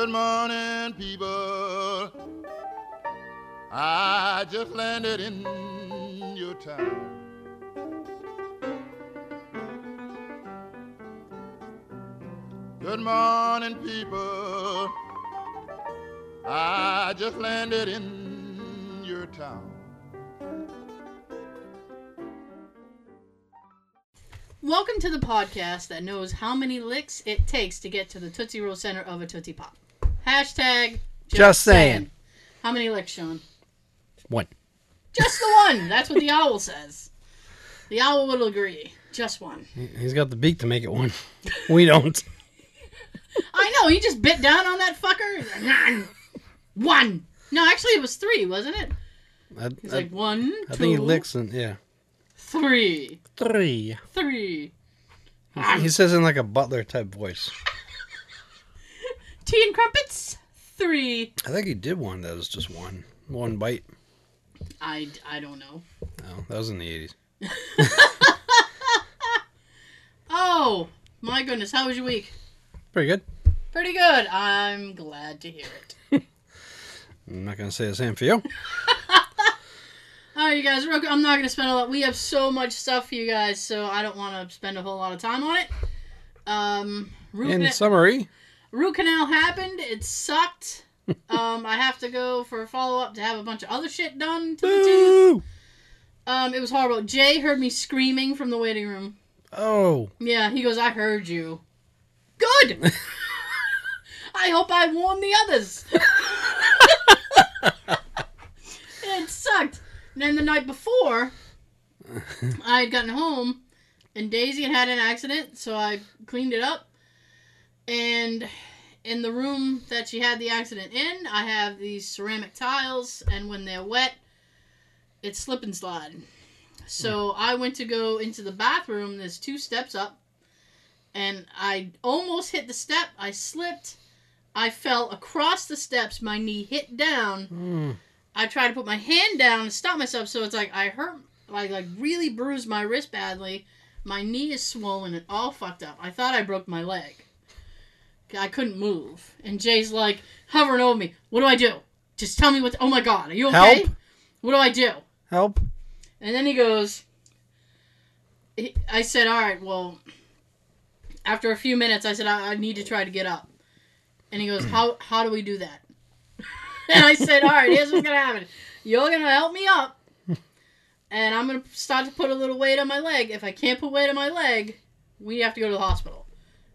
Good morning, people. I just landed in your town. Good morning, people. I just landed in your town. Welcome to the podcast that knows how many licks it takes to get to the Tootsie Roll center of a Tootsie Pop. Hashtag Just saying. How many licks, Sean? One. Just the one. That's what the owl says. The owl will agree. Just one. He's got the beak to make it one. We don't. I know. He just bit down on that fucker. He's like, "None. One. No, actually, it was three, wasn't it? I, He's I- like one, I two, think he licks and yeah. three, Three. three. He says in like a butler type voice. Tea and crumpets. Three. I think he did one that was just one. One bite. I, I don't know. No, that was in the eighties. Oh my goodness! How was your week? Pretty good. Pretty good. I'm glad to hear it. I'm not gonna say the same for you. All right, you guys. real quick, I'm not going to spend a lot. We have so much stuff for you guys, so I don't want to spend a whole lot of time on it. Um, In summary, root canal happened. It sucked. um, I have to go for a follow up to have a bunch of other shit done to the tooth. Um, it was horrible. Jay heard me screaming from the waiting room. Oh, Yeah, he goes, "I heard you." Good. I hope I warned the others. it sucked. And then the night before, I had gotten home, and Daisy had had an accident, so I cleaned it up. And in the room that she had the accident in, I have these ceramic tiles, and when they're wet, it's slip and slide. So I went to go into the bathroom. There's two steps up, and I almost hit the step. I slipped. I fell across the steps. My knee hit down. Hmm. I tried to put my hand down to stop myself, so it's like I hurt, like like really bruised my wrist badly. My knee is swollen and all fucked up. I thought I broke my leg. I couldn't move, and Jay's like hovering over me. What do I do? Just tell me what. oh my god, are you okay? Help. What do I do? help! And then he goes, he- I said, all right, well, after a few minutes, I said, I, I need to try to get up. And he goes, how, how do we do that? and I said, all right, here's what's going to happen. You're going to help me up, and I'm going to start to put a little weight on my leg. If I can't put weight on my leg, we have to go to the hospital.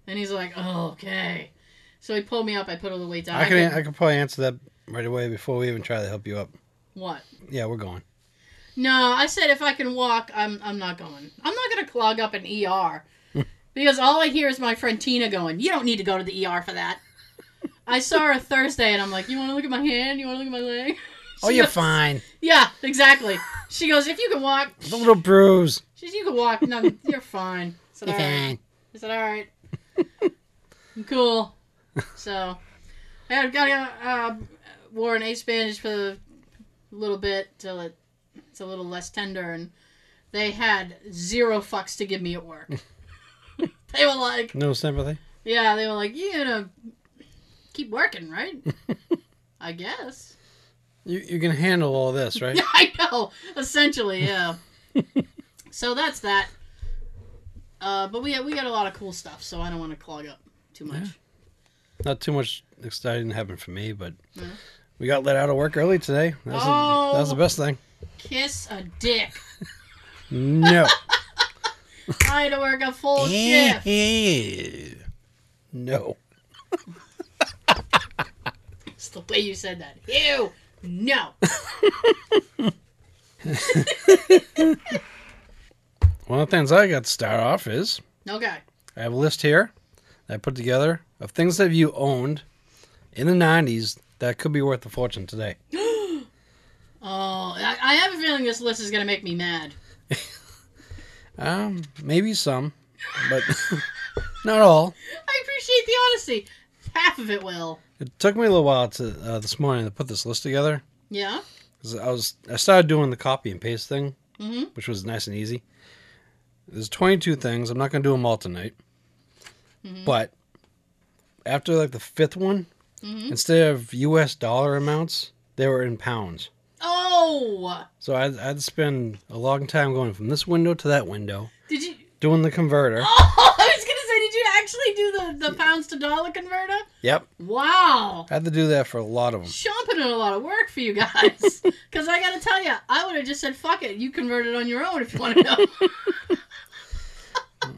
And he's like, oh, okay. So he pulled me up. I put all the weights on. I can I can probably answer that right away before we even try to help you up. What? Yeah, we're going. No, I said if I can walk, I'm I'm not going. I'm not gonna clog up an ER because all I hear is my friend Tina going. You don't need to go to the ER for that. I saw her Thursday, and I'm like, you want to look at my hand? You want to look at my leg? Oh, you're goes- fine. Yeah, exactly. She goes, if you can walk, A little bruise. she says, you can walk. No, you're fine. I said, all right. fine. I said, all right. Cool. So, I had got uh, wore an ace bandage for a little bit till it, it's a little less tender, and they had zero fucks to give me at work. they were like, No sympathy. yeah, they were like, you gonna keep working, right? I guess. You you can handle all this, right? I know. Essentially, yeah. so that's that. Uh, but we we got a lot of cool stuff, so I don't want to clog up too much. Not too much exciting happened for me, but Yeah. we got let out of work early today. That's, Oh. the, that's the best thing. Kiss a dick. No. I had to work a full shift. no. It's the way you said that. Ew. No. One of the things I got to start off is Okay. I have a list here that I put together of things that you owned in the 90s that could be worth a fortune today. Oh, I, I have a feeling this list is gonna make me mad. Um, maybe some, but not all. I appreciate the honesty. Half of it will. It took me a little while to uh, this morning to put this list together Yeah. because I was I started doing the copy and paste thing, Mm-hmm. which was nice and easy. There's 22 things. I'm not gonna do them all tonight, Mhm. but after like the fifth one, Mhm. instead of U.S. dollar amounts, they were in pounds. Oh, So I'd, I'd spend a long time going from this window to that window, did you? doing the converter. Oh, I was gonna say, did you actually do the the pounds to dollar converter? Yep, Wow. I had to do that for a lot of them. Sean put in a lot of work for you guys. Because I gotta tell you, I would have just said, fuck it, you convert it on your own if you want to know.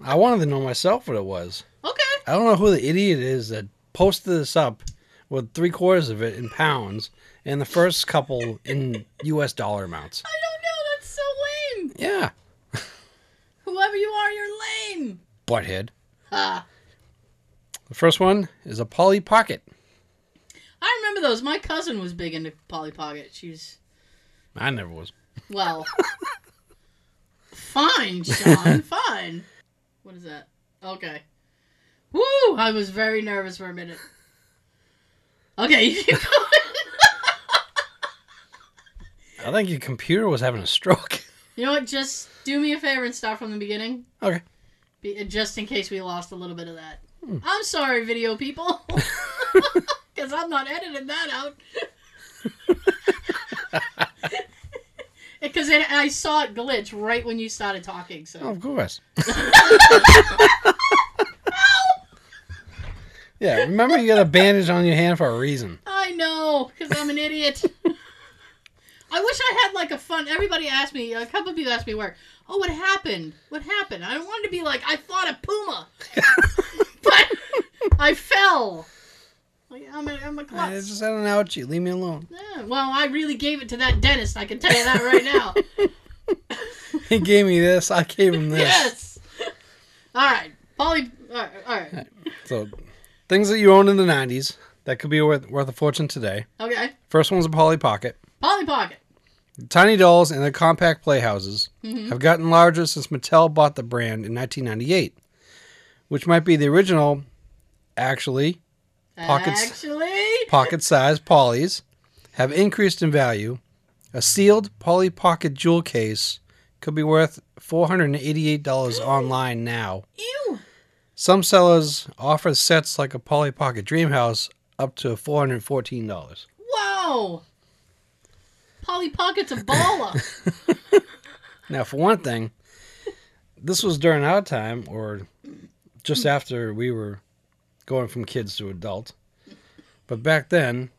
I wanted to know myself what it was. okay. I don't know who the idiot is that posted this up with three quarters of it in pounds and the first couple in U.S. dollar amounts. I don't know, that's so lame. Yeah, Whoever you are, you're lame. butthead. Ah. The first one is a Polly Pocket. I remember those. My cousin was big into Polly Pocket. She's, I never was. well, fine, Sean, fine. What is that? Okay. Woo! I was very nervous for a minute. Okay, you keep going. I think your computer was having a stroke. You know what? Just do me a favor and start from the beginning. Okay. Be, just in case we lost a little bit of that. Hmm. I'm sorry, video people. Because I'm not editing that out. Because I saw it glitch right when you started talking. So Oh, of course. yeah, remember you got a bandage on your hand for a reason. I know, because I'm an idiot. I wish I had like a fun. Everybody asked me. A couple of people asked me where. Oh, what happened? What happened? I wanted to be like I fought a puma, but I fell. Like, I'm a, I'm a I klutz. just had an ouchie. Leave me alone. Yeah, well, I really gave it to that dentist. I can tell you that right now. He gave me this. I gave him this. yes. All right, Polly. All right, all right. So, things that you owned in the '90s that could be worth worth a fortune today. Okay, First one's a Polly Pocket. Polly Pocket. Tiny dolls and their compact playhouses mm-hmm. have gotten larger since Mattel bought the brand in 1998, which might be the original, actually, Pockets- Actually, pocket-sized Pollys have increased in value. A sealed Polly Pocket jewel case could be worth $488 online now. ew. Some sellers offer sets like a Polly Pocket Dream House up to $414. Wow. Polly Pocket's a baller. Now, for one thing, this was during our time, or just after we were going from kids to adult. But back then,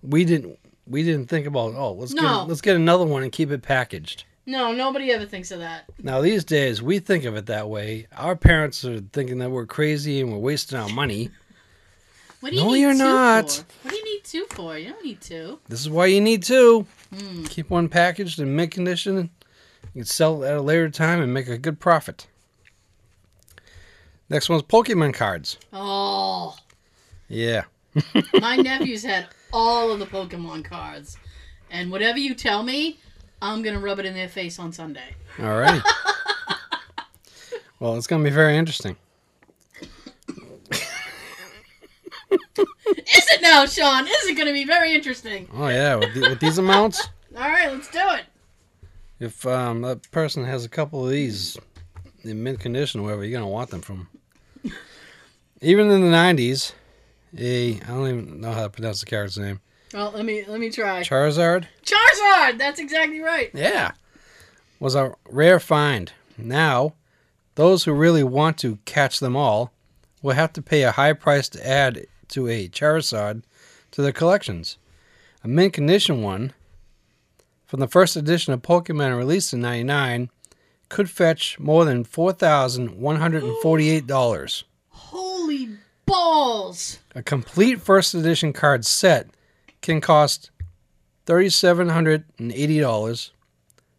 we didn't we didn't think about oh let's No. get let's get another one and keep it packaged. no, nobody ever thinks of that. Now these days we think of it that way. Our parents are thinking that we're crazy and we're wasting our money. What do you No, need you're not. For? What do you need two for? You don't need two. This is why you need two. Hmm. Keep one packaged in mint condition. You can sell it at a later time and make a good profit. Next one's Pokemon cards. Oh, Yeah. my nephews had all of the Pokemon cards, and whatever you tell me, I'm gonna rub it in their face on Sunday. All right. well, it's going to be very interesting. Is it now, Sean? Is it gonna be very interesting? Oh yeah, with, the, with these amounts, All right, let's do it. if um, that person has a couple of these in mint condition, wherever you're going to want them from. Even in the '90s, a I don't even know how to pronounce the character's name. Well, let me let me try. Charizard. Charizard. That's exactly right. Yeah, was a rare find. Now, those who really want to catch them all will have to pay a high price to add to a Charizard to their collections. A mint condition one from the first edition of Pokemon released in 99 could fetch more than $4,148. Holy balls! A complete first edition card set can cost $3,780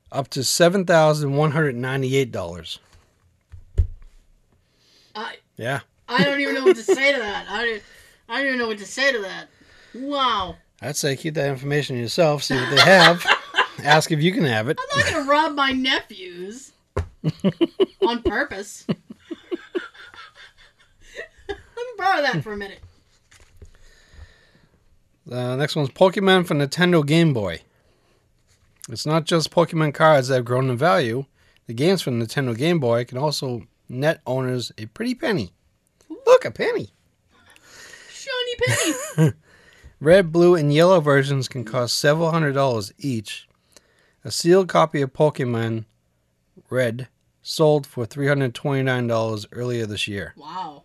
up to $7,198. I Yeah. I don't even know what to say to that. I don't, I don't even know what to say to that. Wow. I'd say keep that information yourself, see what they have, ask if you can have it. I'm not gonna rob my nephews on purpose. Let me borrow that for a minute. The next one's Pokemon for Nintendo Game Boy. It's not just Pokemon cards that have grown in value. The games for Nintendo Game Boy can also net owners a pretty penny. Look, a penny. Shiny Penny. Red, blue, and yellow versions can cost several hundred dollars each. A sealed copy of Pokemon Red sold for $329 earlier this year. Wow.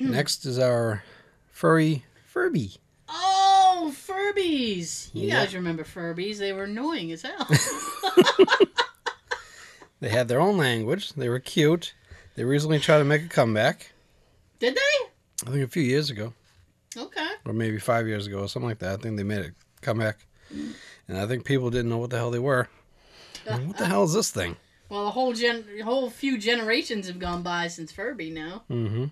Mm. Next is our furry Furby. Oh, Furbies! You Yeah. guys remember Furbies? They were annoying as hell. They had their own language. They were cute. They recently tried to make a comeback. Did they? I think a few years ago, Okay. or maybe five years ago, or something like that. I think they made a comeback, and I think people didn't know what the hell they were. Uh, what the hell is this thing? Well, a whole gen, a whole few generations have gone by since Furby. Now. Mm-hmm.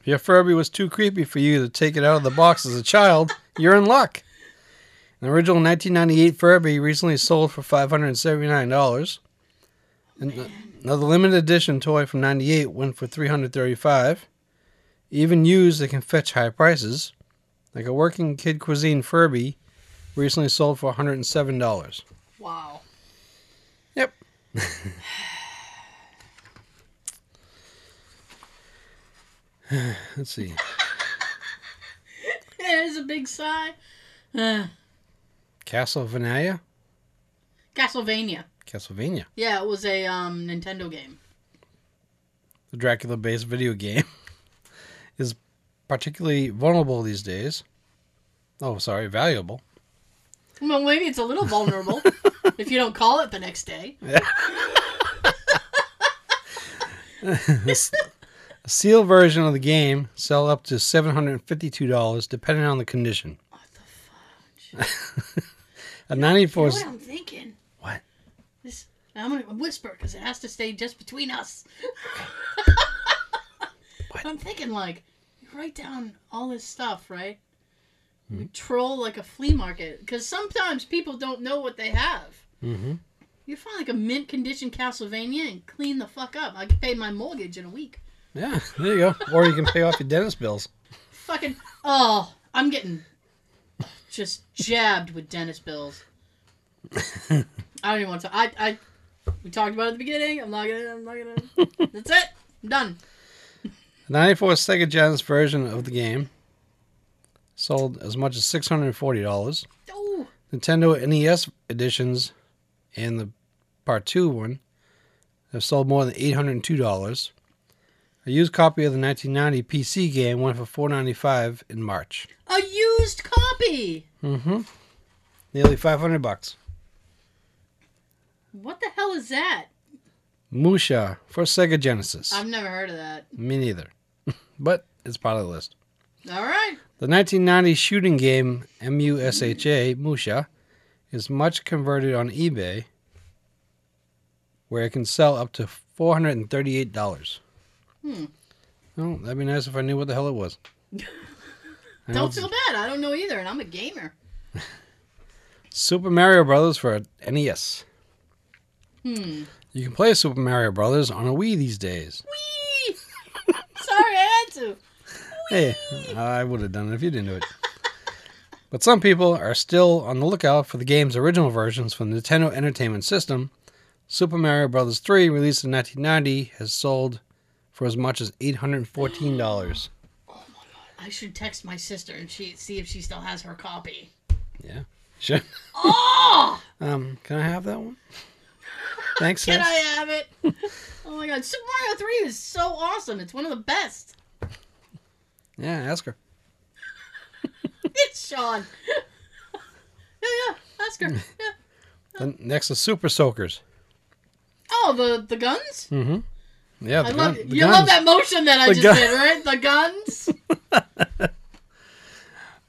If your Furby was too creepy for you to take it out of the box as a child, you're in luck. An original 1998 Furby recently sold for $579. And another limited edition toy from 98 went for 335 Even used, they can fetch high prices. Like a working kid cuisine Furby recently sold for $107. Wow. Let's see. There's a big sigh. Uh, Castlevania? Castlevania. Castlevania. Yeah, it was a um, Nintendo game. The Dracula based video game is particularly vulnerable these days. Oh, sorry, valuable. Well, maybe it's a little vulnerable if you don't call it the next day. A sealed version of the game sell up to $752 depending on the condition. What the fudge? A You 94 know what I'm thinking? What? This I'm gonna whisper because it has to stay just between us. What? I'm thinking like you write down all this stuff, right? Hmm. Troll like a flea market because sometimes people don't know what they have. Mm-hmm. You find like a mint condition Castlevania and clean the fuck up. I can pay my mortgage in a week. Yeah, there you go. Or you can pay off your dentist bills. Fucking oh, I'm getting just jabbed with dentist bills. I don't even want to. I I we talked about it at the beginning. I'm not gonna. I'm not gonna. That's it. I'm done. The 94 Sega Genesis version of the game sold as much as $640. Oh, Nintendo NES editions and the Part 2 one have sold more than $802. A used copy of the 1990 PC game went for 495 in March. a used copy. Mm-hmm. Nearly 500 bucks. What the hell is that? Musha for Sega Genesis. I've never heard of that. Me neither. but it's part of the list. All right. The 1990 shooting game MUSHA, Musha, is much converted on eBay, where it can sell up to $438. Hmm. Oh, that'd be nice if I knew what the hell it was. I know Don't it's feel bad. I don't know either, and I'm a gamer. Super Mario Brothers for NES. Hmm. You can play Super Mario Brothers on a Wii these days. Whee! Sorry, I had to. Hey, I would have done it if you didn't do it. But some people are still on the lookout for the game's original versions from the Nintendo Entertainment System. Super Mario Bros. 3, released in 1990, has sold for as much as $814. Oh my god. I should text my sister and she see if she still has her copy. Yeah. Sure. Oh! Um, can I have that one? Thanks, Can sis. I have it? Oh my god, Super Mario 3 is so awesome. It's one of the best. Yeah, ask her. It's Sean. yeah, yeah, ask her. Yeah. Then next is Super Soakers. Oh, the the guns? Mm-hmm. Yeah, the, I gun, love the you guns. love that motion that I The just gun- did, right? The guns.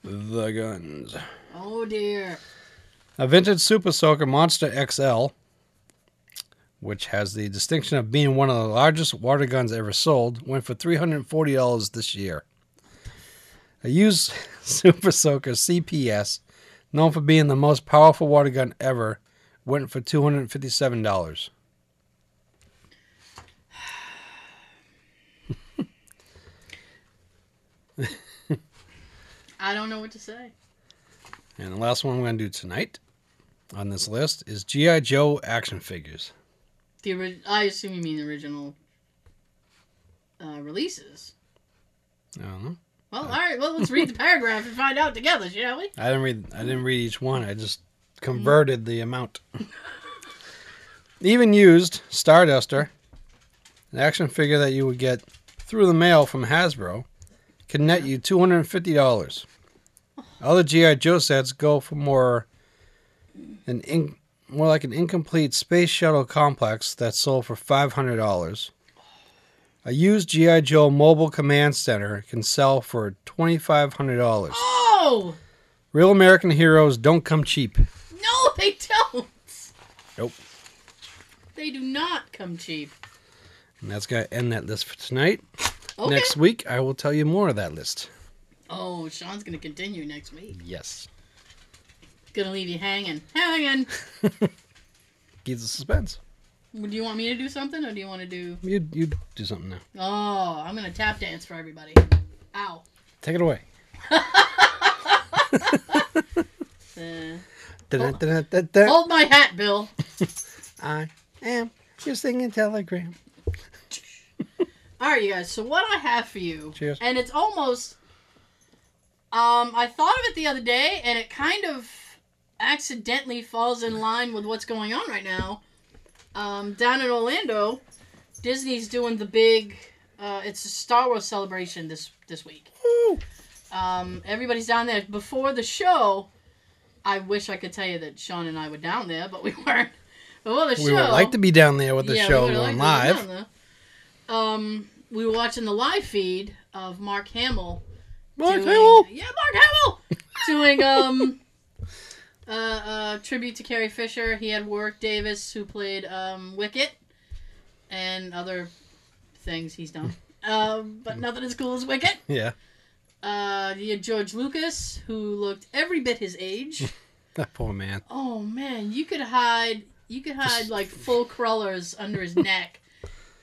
The guns. Oh dear. A vintage Super Soaker Monster XL, which has the distinction of being one of the largest water guns ever sold, went for $340 this year. A used Super Soaker CPS, known for being the most powerful water gun ever, went for $257. I don't know what to say. And the last one I'm going to do tonight on this list is G.I. Joe action figures. The ori- I assume you mean the original uh, releases. I don't know. Well, all right. Well, let's read the paragraph and find out together, shall we? I didn't read. I didn't read each one. I just converted the amount. Even used Starduster, an action figure that you would get through the mail from Hasbro, can net you two hundred and fifty dollars. Other GI Joe sets go for more an in, more like an incomplete space shuttle complex that's sold for five hundred dollars. A used GI Joe mobile command center can sell for twenty five hundred dollars. Oh Real American heroes don't come cheap. no, they don't. Nope. They do not come cheap. And that's going to end that list for tonight. Okay. Next week, I will tell you more of that list. Oh, Sean's gonna continue next week. Yes. Gonna leave you hanging, hanging. Keep the suspense. Do you want me to do something, or do you want to do? You you do something now. Oh, I'm gonna tap dance for everybody. Ow. Take it away. Uh, Da-da-da-da-da. hold my hat, Bill. I am your singing telegram. All right, you guys. So what I have for you, Cheers. and it's almost. Um, I thought of it the other day, and it kind of accidentally falls in line with what's going on right now. Um, down in Orlando, Disney's doing the big. Uh, it's a Star Wars celebration this this week. Um, everybody's down there. Before the show, I wish I could tell you that Sean and I were down there, but we weren't. Before the We show, we would like to be down there with the yeah, show going live. have been down there. Um, we were watching the live feed of Mark Hamill. Mark doing, Hamill. Yeah, Mark Hamill doing um uh, uh tribute to Carrie Fisher. He had Warwick Davis who played um Wicket and other things he's done. Um, but nothing as cool as Wicket. Yeah. Uh, you had George Lucas, who looked every bit his age. That poor man. Oh man, you could hide you could hide like full crawlers under his neck.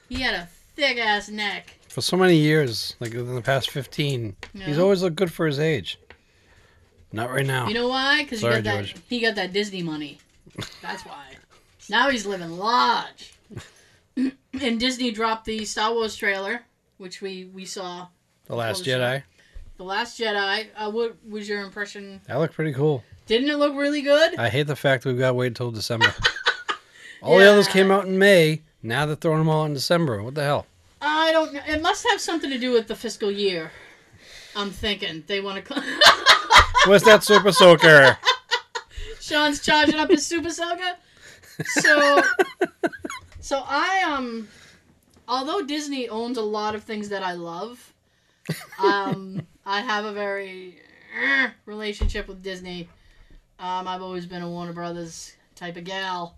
He had a thick ass neck. For so many years, like in the past 15, he's always looked good for his age. Not right now. You know why? Because he got that George. he got that Disney money. That's why. Now he's living large. and Disney dropped the Star Wars trailer, which we we saw. the Last Jedi. The Last Jedi. Uh, what was your impression? That looked pretty cool. Didn't it look really good? I hate the fact we've got to wait until December. all the others came out in May. Now they're throwing them all in December. What the hell? I don't know. It must have something to do with the fiscal year. I'm thinking they want to. Where's that Super Soaker? Sean's charging up his super soaker. So, so I um, although Disney owns a lot of things that I love, um, I have a very eh, relationship with Disney. Um, I've always been a Warner Brothers type of gal.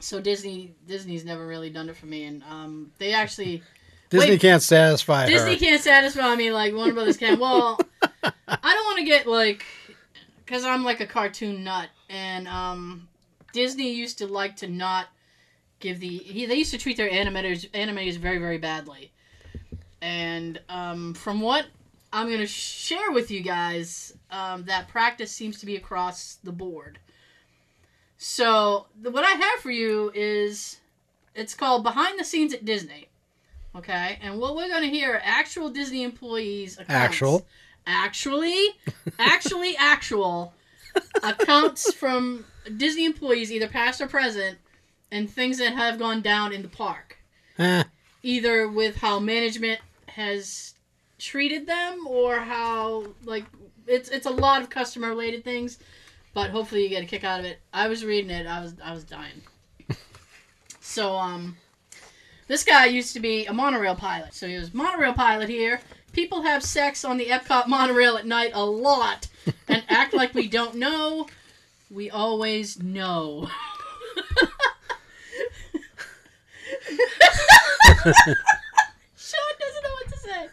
So Disney, Disney's never really done it for me, and um, they actually Disney Wait. can't satisfy Disney her. can't satisfy me like Warner Brothers can. Well, I don't want to get like, because I'm like a cartoon nut, and um, Disney used to like to not give the. He, they used to treat their animators animators very very badly, and um, from what I'm gonna share with you guys, um, that practice seems to be across the board. So the, what I have for you is, it's called Behind the Scenes at Disney. Okay, and what we're gonna hear are actual Disney employees accounts. Actual. Actually, actually, actual accounts from Disney employees, either past or present, and things that have gone down in the park. Eh, Either with how management has treated them or how like it's it's a lot of customer related things, but hopefully you get a kick out of it. I was reading it, I was I was dying. so um this guy used to be a monorail pilot. So he was monorail pilot here. People have sex on the Epcot monorail at night a lot and act like we don't know. We always know. Sean doesn't know what to say.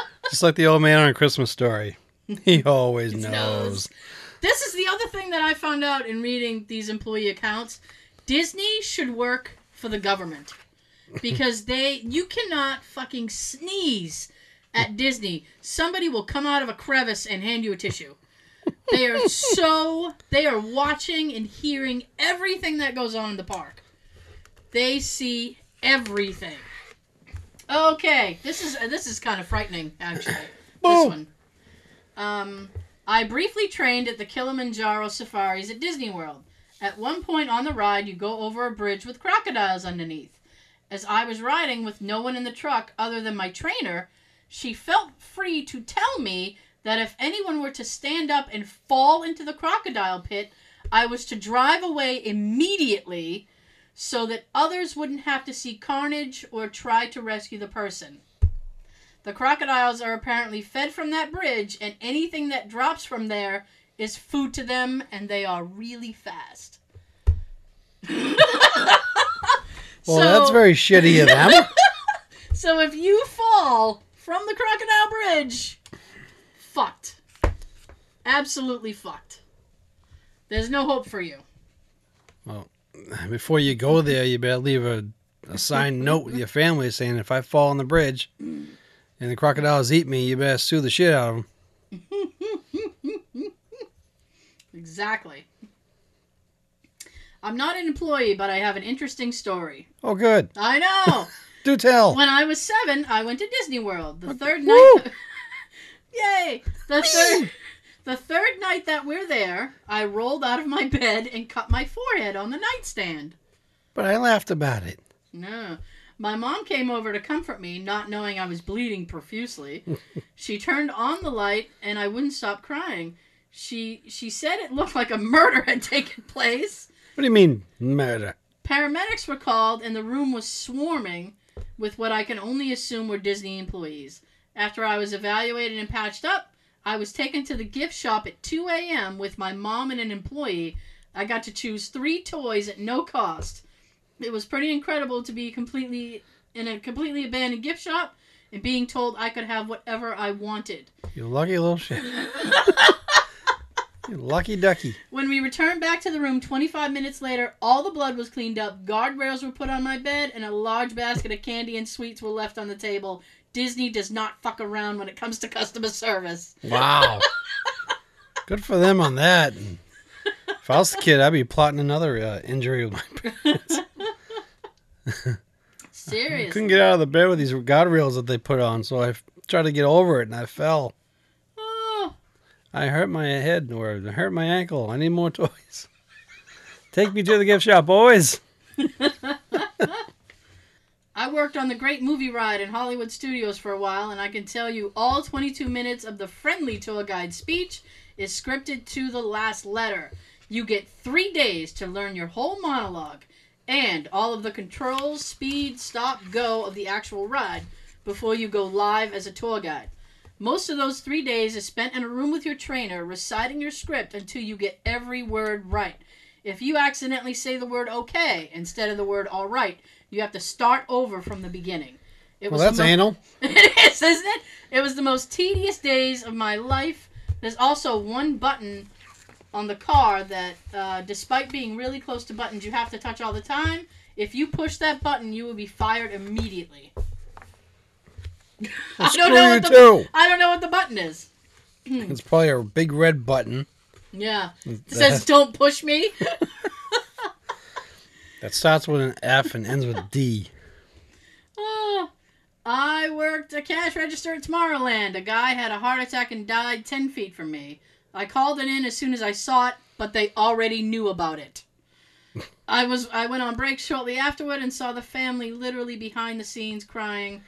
just like the old man on a Christmas story. He always knows. knows. This is the other thing that I found out in reading these employee accounts. Disney should work for the government because they you cannot fucking sneeze at Disney. Somebody will come out of a crevice and hand you a tissue. They are so they are watching and hearing everything that goes on in the park. They see everything. Okay, this is this is kind of frightening, actually. this one. Um, I briefly trained at the Kilimanjaro safaris at Disney World. At one point on the ride, you go over a bridge with crocodiles underneath. As I was riding with no one in the truck other than my trainer, she felt free to tell me that if anyone were to stand up and fall into the crocodile pit, I was to drive away immediately so that others wouldn't have to see carnage or try to rescue the person. The crocodiles are apparently fed from that bridge, and anything that drops from there is food to them, and they are really fast. Well, that's very shitty of them. So if you fall from the crocodile bridge, fucked. Absolutely fucked. There's no hope for you. Well, before you go there, you better leave a, a signed note with your family saying, if I fall on the bridge and the crocodiles eat me, you better sue the shit out of them. Exactly. I'm not an employee, but I have an interesting story. Oh, good. I know. Do tell. when I was seven, I went to Disney World. The third Woo! night. Yay! The third. The third night that we're there, I rolled out of my bed and cut my forehead on the nightstand. But I laughed about it. No. My mom came over to comfort me, not knowing I was bleeding profusely. she turned on the light and I wouldn't stop crying. She she said it looked like a murder had taken place. What do you mean, murder? Paramedics were called and the room was swarming with what I can only assume were Disney employees. After I was evaluated and patched up, I was taken to the gift shop at 2 a.m. with my mom and an employee. I got to choose three toys at no cost. It was pretty incredible to be completely in a completely abandoned gift shop and being told I could have whatever I wanted. You lucky little shit. lucky ducky. When we returned back to the room 25 minutes later, all the blood was cleaned up, guardrails were put on my bed, and a large basket of candy and sweets were left on the table. Disney does not fuck around when it comes to customer service. Wow. Good for them on that. And if I was the kid, I'd be plotting another uh, injury with my parents. Serious. Couldn't get out of the bed with these guardrails that they put on, so I tried to get over it and I fell. I hurt my head or I hurt my ankle. I need more toys. Take me to the gift shop, boys. I worked on the great movie ride in Hollywood Studios for a while, and I can tell you all 22 minutes of the friendly tour guide speech is scripted to the last letter. You get three days to learn your whole monologue and all of the controls, speed, stop, go of the actual ride before you go live as a tour guide. Most of those three days is spent in a room with your trainer reciting your script until you get every word right. If you accidentally say the word okay instead of the word all right, you have to start over from the beginning. It Well, that's mo- anal. it is, isn't it? It was the most tedious days of my life. There's also one button on the car that, uh, despite being really close to buttons you have to touch all the time, if you push that button, you will be fired immediately. I don't know what the too. I don't know what the button is. It's probably a big red button Yeah, it says "Don't push me." that starts with an F and ends with D. Oh, I worked a cash register at Tomorrowland. A guy had a heart attack and died 10 feet from me. I called it in as soon as I saw it, but they already knew about it. I was I went on break shortly afterward and saw the family literally behind the scenes crying.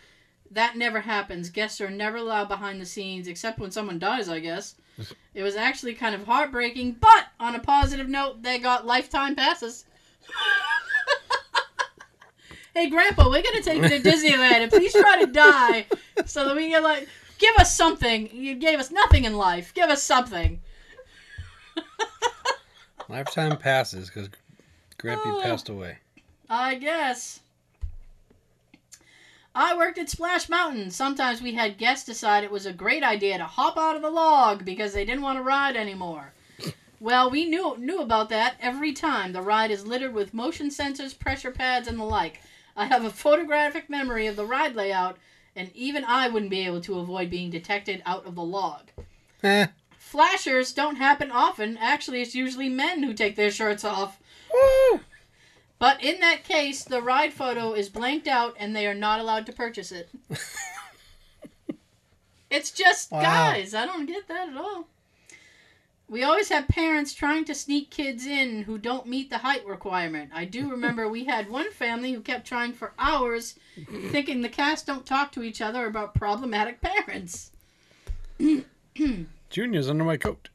That never happens. Guests are never allowed behind the scenes except when someone dies, I guess. It was actually kind of heartbreaking, but on a positive note, they got lifetime passes. hey, Grandpa, we're gonna take you to Disneyland, and please try to die so that we can like give us something. You gave us nothing in life. Give us something. Lifetime passes because Grampy Oh. passed away. I guess. I worked at Splash Mountain. Sometimes we had guests decide it was a great idea to hop out of the log because they didn't want to ride anymore. Well, we knew knew about that every time. The ride is littered with motion sensors, pressure pads, and the like. I have a photographic memory of the ride layout, and even I wouldn't be able to avoid being detected out of the log. Eh. Flashers don't happen often. Actually, it's usually men who take their shirts off. Woo! But in that case, the ride photo is blanked out and they are not allowed to purchase it. it's just Wow. guys. I don't get that at all. We always have parents trying to sneak kids in who don't meet the height requirement. I do remember we had one family who kept trying for hours, thinking the cast don't talk to each other about problematic parents. Junior's under my coat.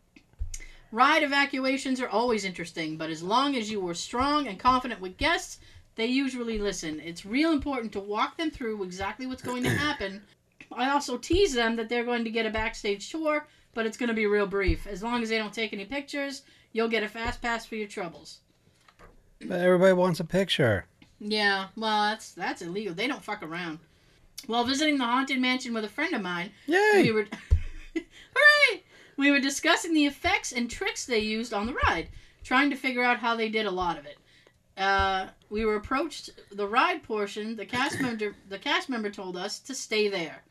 Ride evacuations are always interesting, but as long as you were strong and confident with guests, they usually listen. It's real important to walk them through exactly what's going to happen. I also tease them that they're going to get a backstage tour, but it's going to be real brief. As long as they don't take any pictures, you'll get a fast pass for your troubles. But everybody wants a picture. Yeah, well, that's that's illegal. They don't fuck around. While visiting the haunted mansion with a friend of mine, we were hooray we were discussing the effects and tricks they used on the ride trying to figure out how they did a lot of it. Uh, we were approached the ride portion the cast member the cast member told us to stay there.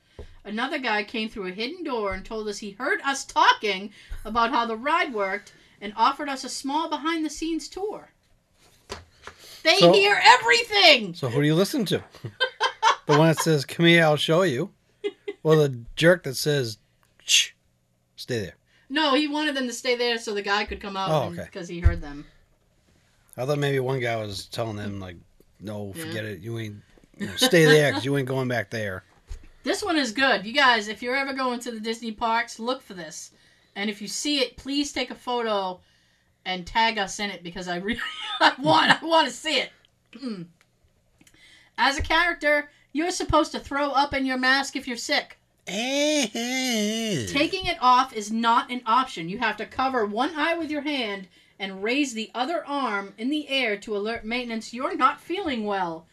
Another guy came through a hidden door and told us he heard us talking about how the ride worked and offered us a small behind the scenes tour. They So- hear everything! So who do you listen to? the one that says, "Come here, I'll show you," or the jerk that says, "Shh, stay there." no he wanted them to stay there so the guy could come out Oh, okay. because he heard them I thought maybe one guy was telling them like, "No, Yeah. forget it. You ain't you know, stay there because you ain't going back there." This one is good. You guys, if you're ever going to the Disney parks, look for this. And if you see it, please take a photo and tag us in it because I really I want I want to see it. As a character, you're supposed to throw up in your mask if you're sick. Taking it off is not an option. You have to cover one eye with your hand and raise the other arm in the air to alert maintenance you're not feeling well.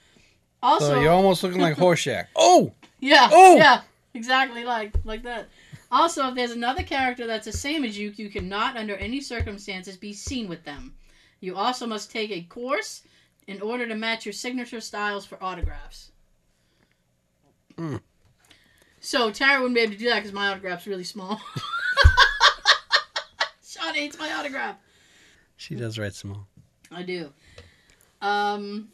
Also, so you're almost looking like Horshack. Oh, yeah. Oh! Yeah. Exactly like like that. Also, if there's another character that's the same as you, you cannot under any circumstances be seen with them. You also must take a course in order to match your signature styles for autographs. Hmm. So Tara wouldn't be able to do that because my autograph's really small. Sean hates my autograph. she does write small. I do. Um,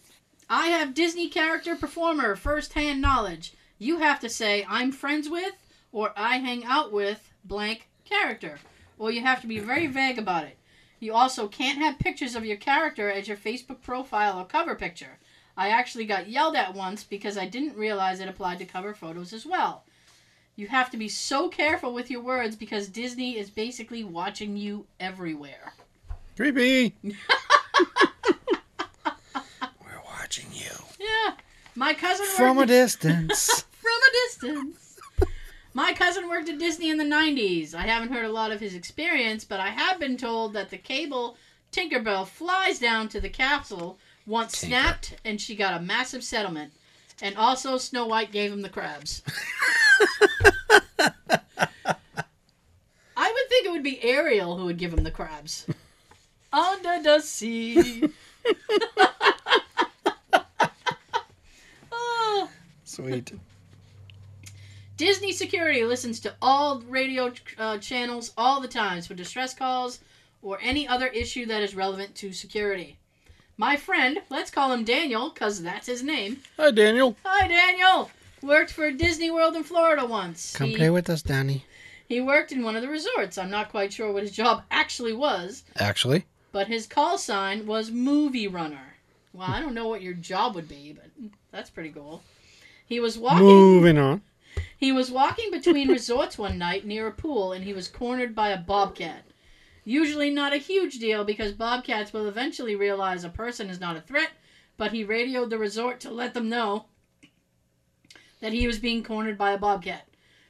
I have Disney character performer first hand knowledge. You have to say I'm friends with or I hang out with blank character, or you have to be very vague about it. You also can't have pictures of your character as your Facebook profile or cover picture. I actually got yelled at once because I didn't realize it applied to cover photos as well. You have to be so careful with your words because Disney is basically watching you everywhere. Creepy. We're watching you Yeah. My cousin from a distance. from a distance. My cousin worked at Disney in the 90s. I haven't heard a lot of his experience, but I have been told that the cable Tinkerbell flies down to the capsule once Tinker. snapped and she got a massive settlement. And also Snow White gave him the crabs. I would think it would be Ariel who would give him the crabs. Under the sea. oh. Sweet. Disney Security listens to all radio uh, channels all the times for distress calls or any other issue that is relevant to security. My friend, let's call him Daniel because that's his name. Hi, Daniel. Hi, Daniel. Worked for Disney World in Florida once. Come he, play with us, Danny. he worked in one of the resorts. I'm not quite sure what his job actually was, Actually, but his call sign was movie runner. Well, I don't know what your job would be, but that's pretty cool. He was walking. moving on. He was walking between resorts one night near a pool and he was cornered by a bobcat. Usually not a huge deal because bobcats will eventually realize a person is not a threat, but he radioed the resort to let them know that he was being cornered by a bobcat.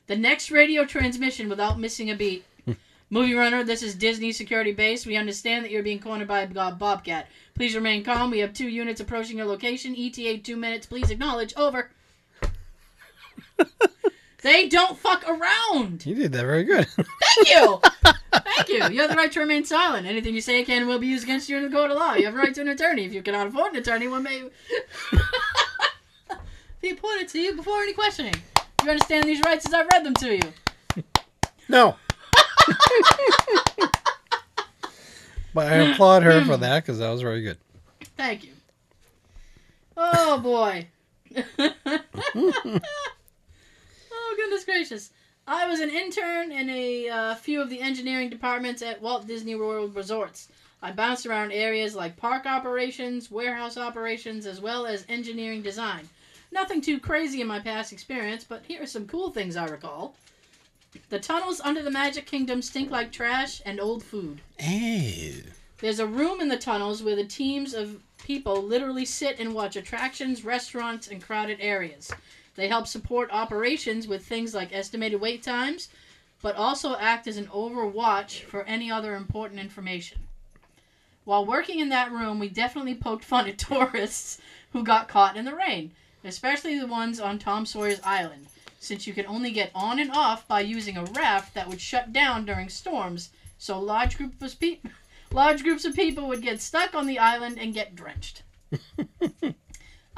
The next radio transmission without missing a beat. Movie runner, this is Disney Security Base. We understand that you're being cornered by a bob- bobcat. Please remain calm. We have two units approaching your location. ETA two minutes. Please acknowledge. Over. they don't fuck around. You did that very good. Thank you. Thank you. You have the right to remain silent. Anything you say can and will be used against you in the court of law. You have a right to an attorney. If you cannot afford an attorney, one may be appointed to you before any questioning. You understand these rights as I've read them to you. no. but I applaud her for that because that was very good. Thank you. Oh boy. oh goodness gracious. I was an intern in a uh, few of the engineering departments at Walt Disney World resorts. I bounced around areas like park operations, warehouse operations, as well as engineering design. Nothing too crazy in my past experience, but here are some cool things I recall. The tunnels under the Magic Kingdom stink like trash and old food. Hey. There's a room in the tunnels where the teams of people literally sit and watch attractions, restaurants, and crowded areas. They help support operations with things like estimated wait times, but also act as an overwatch for any other important information. While working in that room, we definitely poked fun at tourists who got caught in the rain, especially the ones on Tom Sawyer's Island, since you can only get on and off by using a raft that would shut down during storms, so large group of people large groups of people would get stuck on the island and get drenched.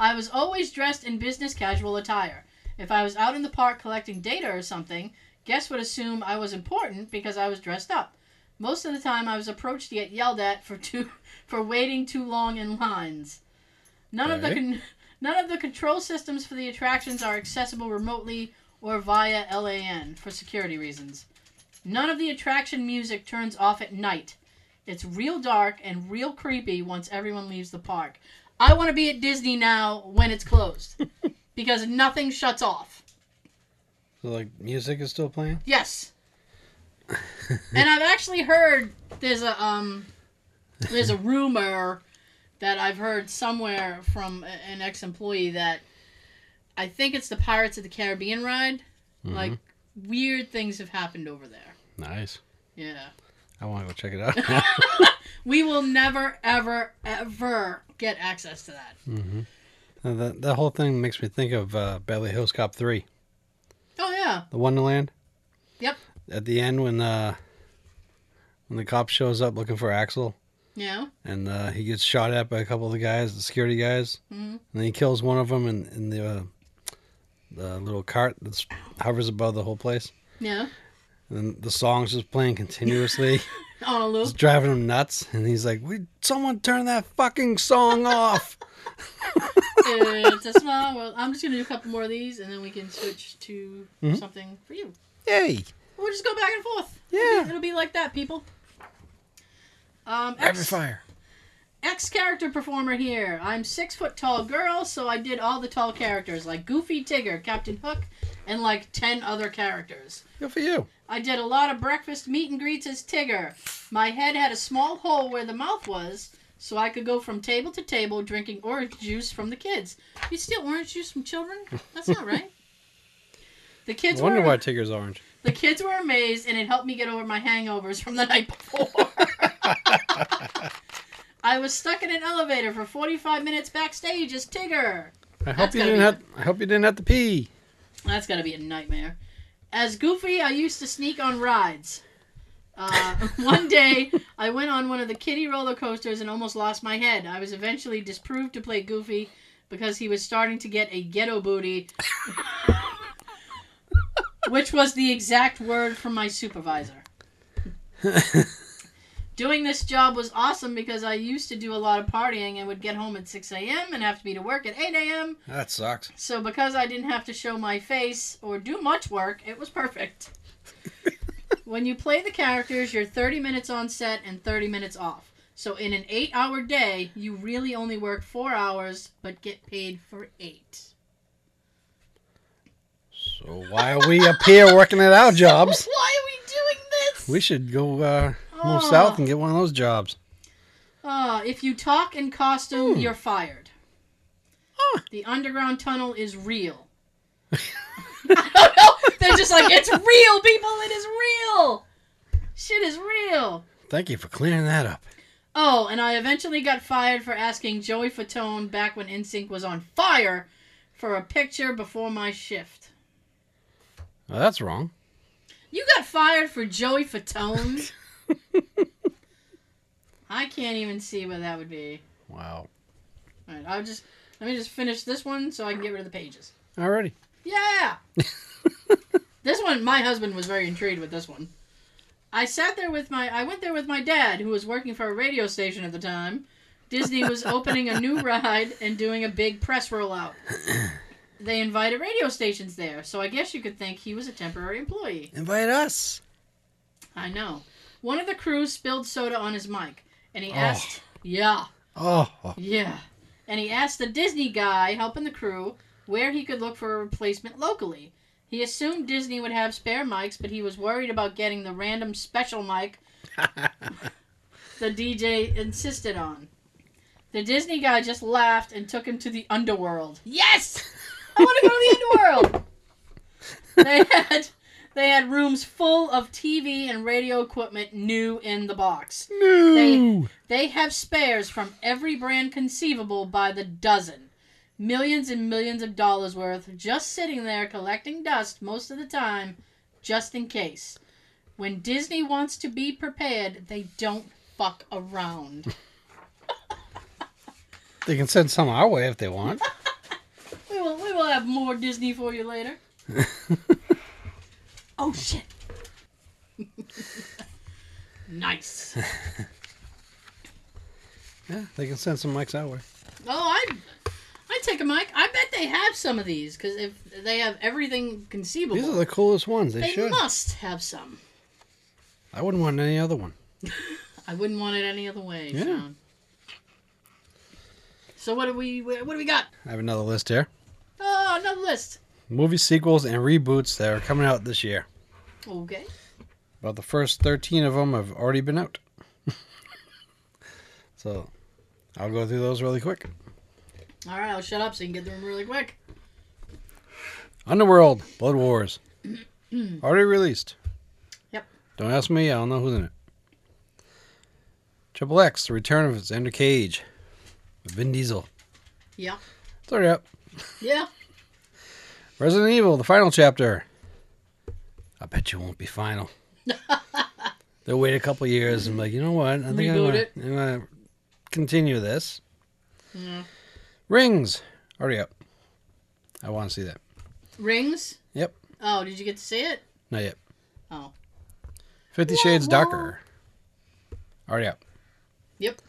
I was always dressed in business casual attire. If I was out in the park collecting data or something, guests would assume I was important because I was dressed up. Most of the time, I was approached to get yelled at for too for waiting too long in lines. None of the con- none of the control systems for the attractions are accessible remotely or via LAN for security reasons. None of the attraction music turns off at night. It's real dark and real creepy once everyone leaves the park. I want to be at Disney now when it's closed because nothing shuts off. So like music is still playing? Yes. and I've actually heard there's a um there's a rumor that I've heard somewhere from an ex-employee that I think it's the Pirates of the Caribbean ride. Like weird things have happened over there. Nice. Yeah. I want to go check it out. We will never ever ever get access to that. mm-hmm. that, that whole thing makes me think of uh, Beverly Hills Cop 3. Oh yeah. The Wonderland. Yep. At the end when uh when the cop shows up looking for Axel Yeah. and uh, he gets shot at by a couple of the guys, the security guys, hmm and then he kills one of them in, in the uh, the little cart that hovers above the whole place. Yeah. And the song's just playing continuously. On a it's driving him nuts, and he's like, "We someone turn that fucking song off." it's a small world. I'm just gonna do a couple more of these, and then we can switch to Mhm. something for you. Yay! We'll just go back and forth. Yeah. It'll be like that, people. Um, Rapid X, fire. X character performer here. I'm six foot tall girl, so I did all the tall characters like Goofy, Tigger, Captain Hook, and like ten other characters. Good for you. I did a lot of breakfast meet and greets as Tigger. My head had a small hole where the mouth was, so I could go from table to table drinking orange juice from the kids. You steal orange juice from children? That's not right. The I kids wonder were why Tigger's orange. the kids were amazed, and it helped me get over my hangovers from the night before. I was stuck in an elevator for 45 minutes backstage as Tigger. I hope That's you didn't be have. I hope you didn't have to pee. That's got to be a nightmare. As Goofy, I used to sneak on rides. Uh, one day, I went on one of the kiddie roller coasters and almost lost my head. I was eventually disproved to play Goofy because he was starting to get a ghetto booty, which was the exact word from my supervisor. Doing this job was awesome because I used to do a lot of partying and would get home at 6 a.m. and have to be to work at 8 a.m. That sucks. So because I didn't have to show my face or do much work, it was perfect. when you play the characters, you're 30 minutes on set and 30 minutes off. So in an 8-hour day, you really only work 4 hours but get paid for 8. So why are we up here working at our jobs? Why are we doing this? We should go uh, move Oh. south and get one of those jobs. Uh, if you talk in costume, Hmm. you're fired. Huh. The underground tunnel is real. I don't know. They're just like, it's real, people. It is real. Shit is real. Thank you for clearing that up. Oh, and I eventually got fired for asking Joey Fatone back when NSYNC was on fire for a picture before my shift. Well, that's wrong. You got fired for Joey Fatone? I can't even see what that would be. Wow. All right, I'll just let me just finish this one so I can get rid of the pages. Alrighty. Yeah. this one, my husband was very intrigued with this one. I sat there with my, I went there with my dad, who was working for a radio station at the time, Disney was opening a new ride and doing a big press rollout. They invited radio stations there, so I guess you could think he was a temporary employee. Invite us. I know. One of the crews spilled soda on his mic, and he Oh. asked, "Yeah, Oh, yeah," and he asked the Disney guy helping the crew where he could look for a replacement locally. He assumed Disney would have spare mics, but he was worried about getting the random special mic the DJ insisted on. The Disney guy just laughed and took him to the underworld. Yes, I want to go to the underworld. they had they had rooms full of TV and radio equipment new in the box. no. They have spares from every brand conceivable by the dozen. Millions and millions of dollars worth just sitting there collecting dust most of the time, just in case. When Disney wants to be prepared, they don't fuck around. They can send some our way if they want. We will, we will have more Disney for you later. oh shit. nice. Yeah, they can send some mics our way. Oh, I I take a mic. I bet they have some of these because if they have everything conceivable, These are the coolest ones. They, they should. must have some. I wouldn't want any other one. I wouldn't want it any other way. Yeah. Sean. So what do we what do we got? I have another list here. Oh, another list. Movie sequels and reboots that are coming out this year. Okay. About the first 13 of them have already been out. so I'll go through those really quick. All right, I'll shut up so you can get through them really quick. Underworld, Blood Wars. already released. Yep. Don't ask me, I don't know who's in it. Triple X, The Return of Xander Cage. Vin Diesel. Yeah. It's already up. Yeah. Resident Evil, the final chapter. I bet you won't be final. They'll wait a couple years and be like, you know what? I think I'm Reboot gonna. I'm gonna continue this. Yeah. Rings, already up. I want to see that. Rings. Yep. Oh, did you get to see it? Not yet. Oh. Fifty Wah, Shades wah. Darker. Already up. Yep.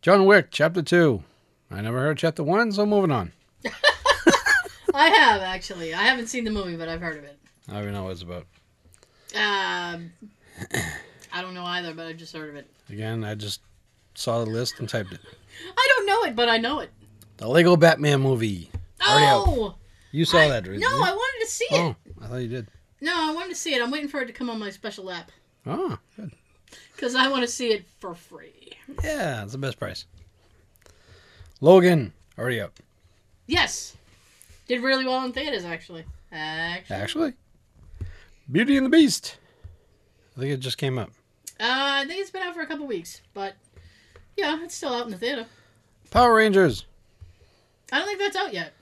John Wick, Chapter 2. I never heard of Chapter 1, so moving on. I have actually. I haven't seen the movie, but I've heard of it. I don't even know what it's about. Um, I don't know either, but I just heard of it. Again, I just saw the list and typed it. I don't know it, but I know it. The Lego Batman movie. Oh, You saw I- that, didn't No, you? I wanted to see it. Oh, I thought you did. No, I wanted to see it. I'm waiting for it to come on my special app Oh, good. because I want to see it for free. Yeah, it's the best price. Logan, already up. Yes, did really well in theaters actually. Actually, Actually, Beauty and the Beast. I think it just came up. uh, I think it's been out for a couple weeks, but yeah, it's still out in the theater. Power Rangers. I don't think that's out yet.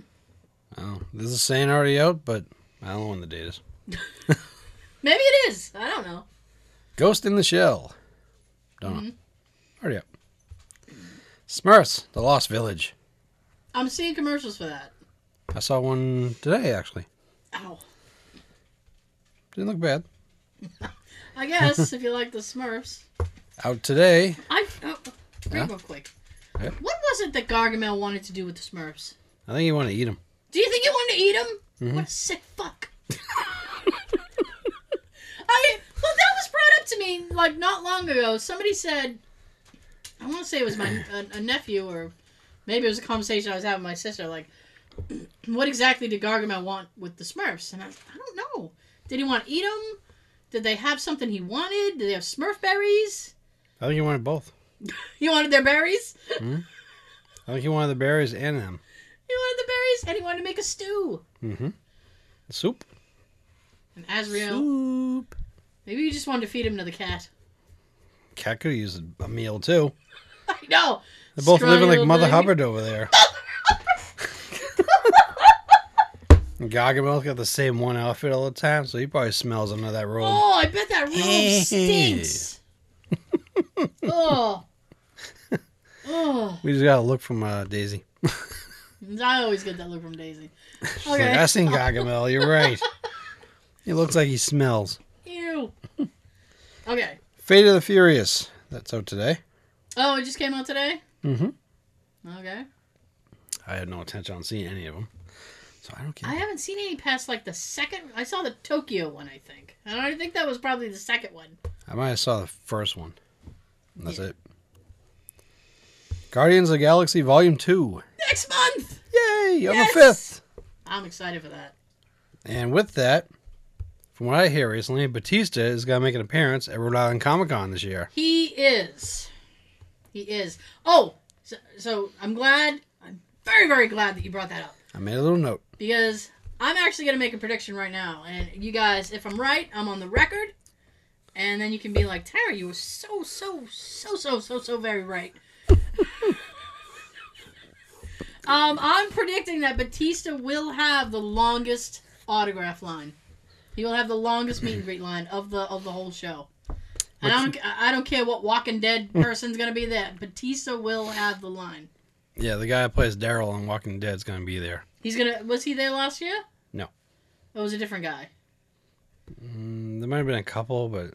Oh, this is saying already out, but I don't know when the date is. Maybe it is. I don't know. Ghost in the Shell. Don't know. Mm-hmm. Already up. Smurfs, The Lost Village. I'm seeing commercials for that. I saw one today, actually. Ow. Didn't look bad. I guess if you like the Smurfs. Out today. I oh, read Yeah? real quick. Yeah. What was it that Gargamel wanted to do with the Smurfs? I think you want to eat them. Do you think you wanted to eat them? Mhm. What a sick fuck. I well, that was brought up to me like not long ago. Somebody said, I want to say it was my a, a nephew or maybe it was a conversation I was having with my sister. Like, what exactly did Gargamel want with the Smurfs? And I, I don't know. Did he want to eat them? Did they have something he wanted? Did they have Smurf berries? I think he wanted both. He wanted their berries. I think he wanted the berries and them. He wanted the berries, and he wanted to make a stew. Mm-hmm. Soup. And Azrael, Soup. maybe you just wanted to feed him to the cat. Cat could use a meal too. I know. They're both Scrawny living like Mother thing. Hubbard over there. And Gargamel's got the same one outfit all the time, so he probably smells under that robe. Oh, I bet that robe stinks. oh. Oh. We just got a look from uh, Daisy. I always get that look from Daisy. She's like, Okay. I seen Gargamel. You're right. he looks like he smells. Ew. Okay. Fate of the Furious. That's out today. Oh, it just came out today? Mm-hmm. Okay. I had no intention on seeing any of them, so I don't. I haven't seen any past like the second. I saw the Tokyo one, I think. And I think that was probably the second one. I might have saw the first one. And that's Yeah. it. Guardians of the Galaxy Volume Two. Next month. Yay! On Yes! the fifth. I'm excited for that. And with that, from what I hear recently, Batista is gonna make an appearance at Rhode Island Comic Con this year. He is. He is. Oh, so, so I'm glad. I'm very, very glad that you brought that up I made a little note. because I'm actually going to make a prediction right now. And you guys, if I'm right, I'm on the record. And then you can be like, Tara, you were so, so, so, so, so, so very right. um, I'm predicting that Batista will have the longest autograph line. He will have the longest meet and greet line of the of the whole show. And I don't, I don't care what Walking Dead person's gonna be there. Batista will have the line. Yeah, the guy that plays Daryl on Walking Dead is gonna be there. He's gonna. Was he there last year? No. It was a different guy. Mm, there might have been a couple, but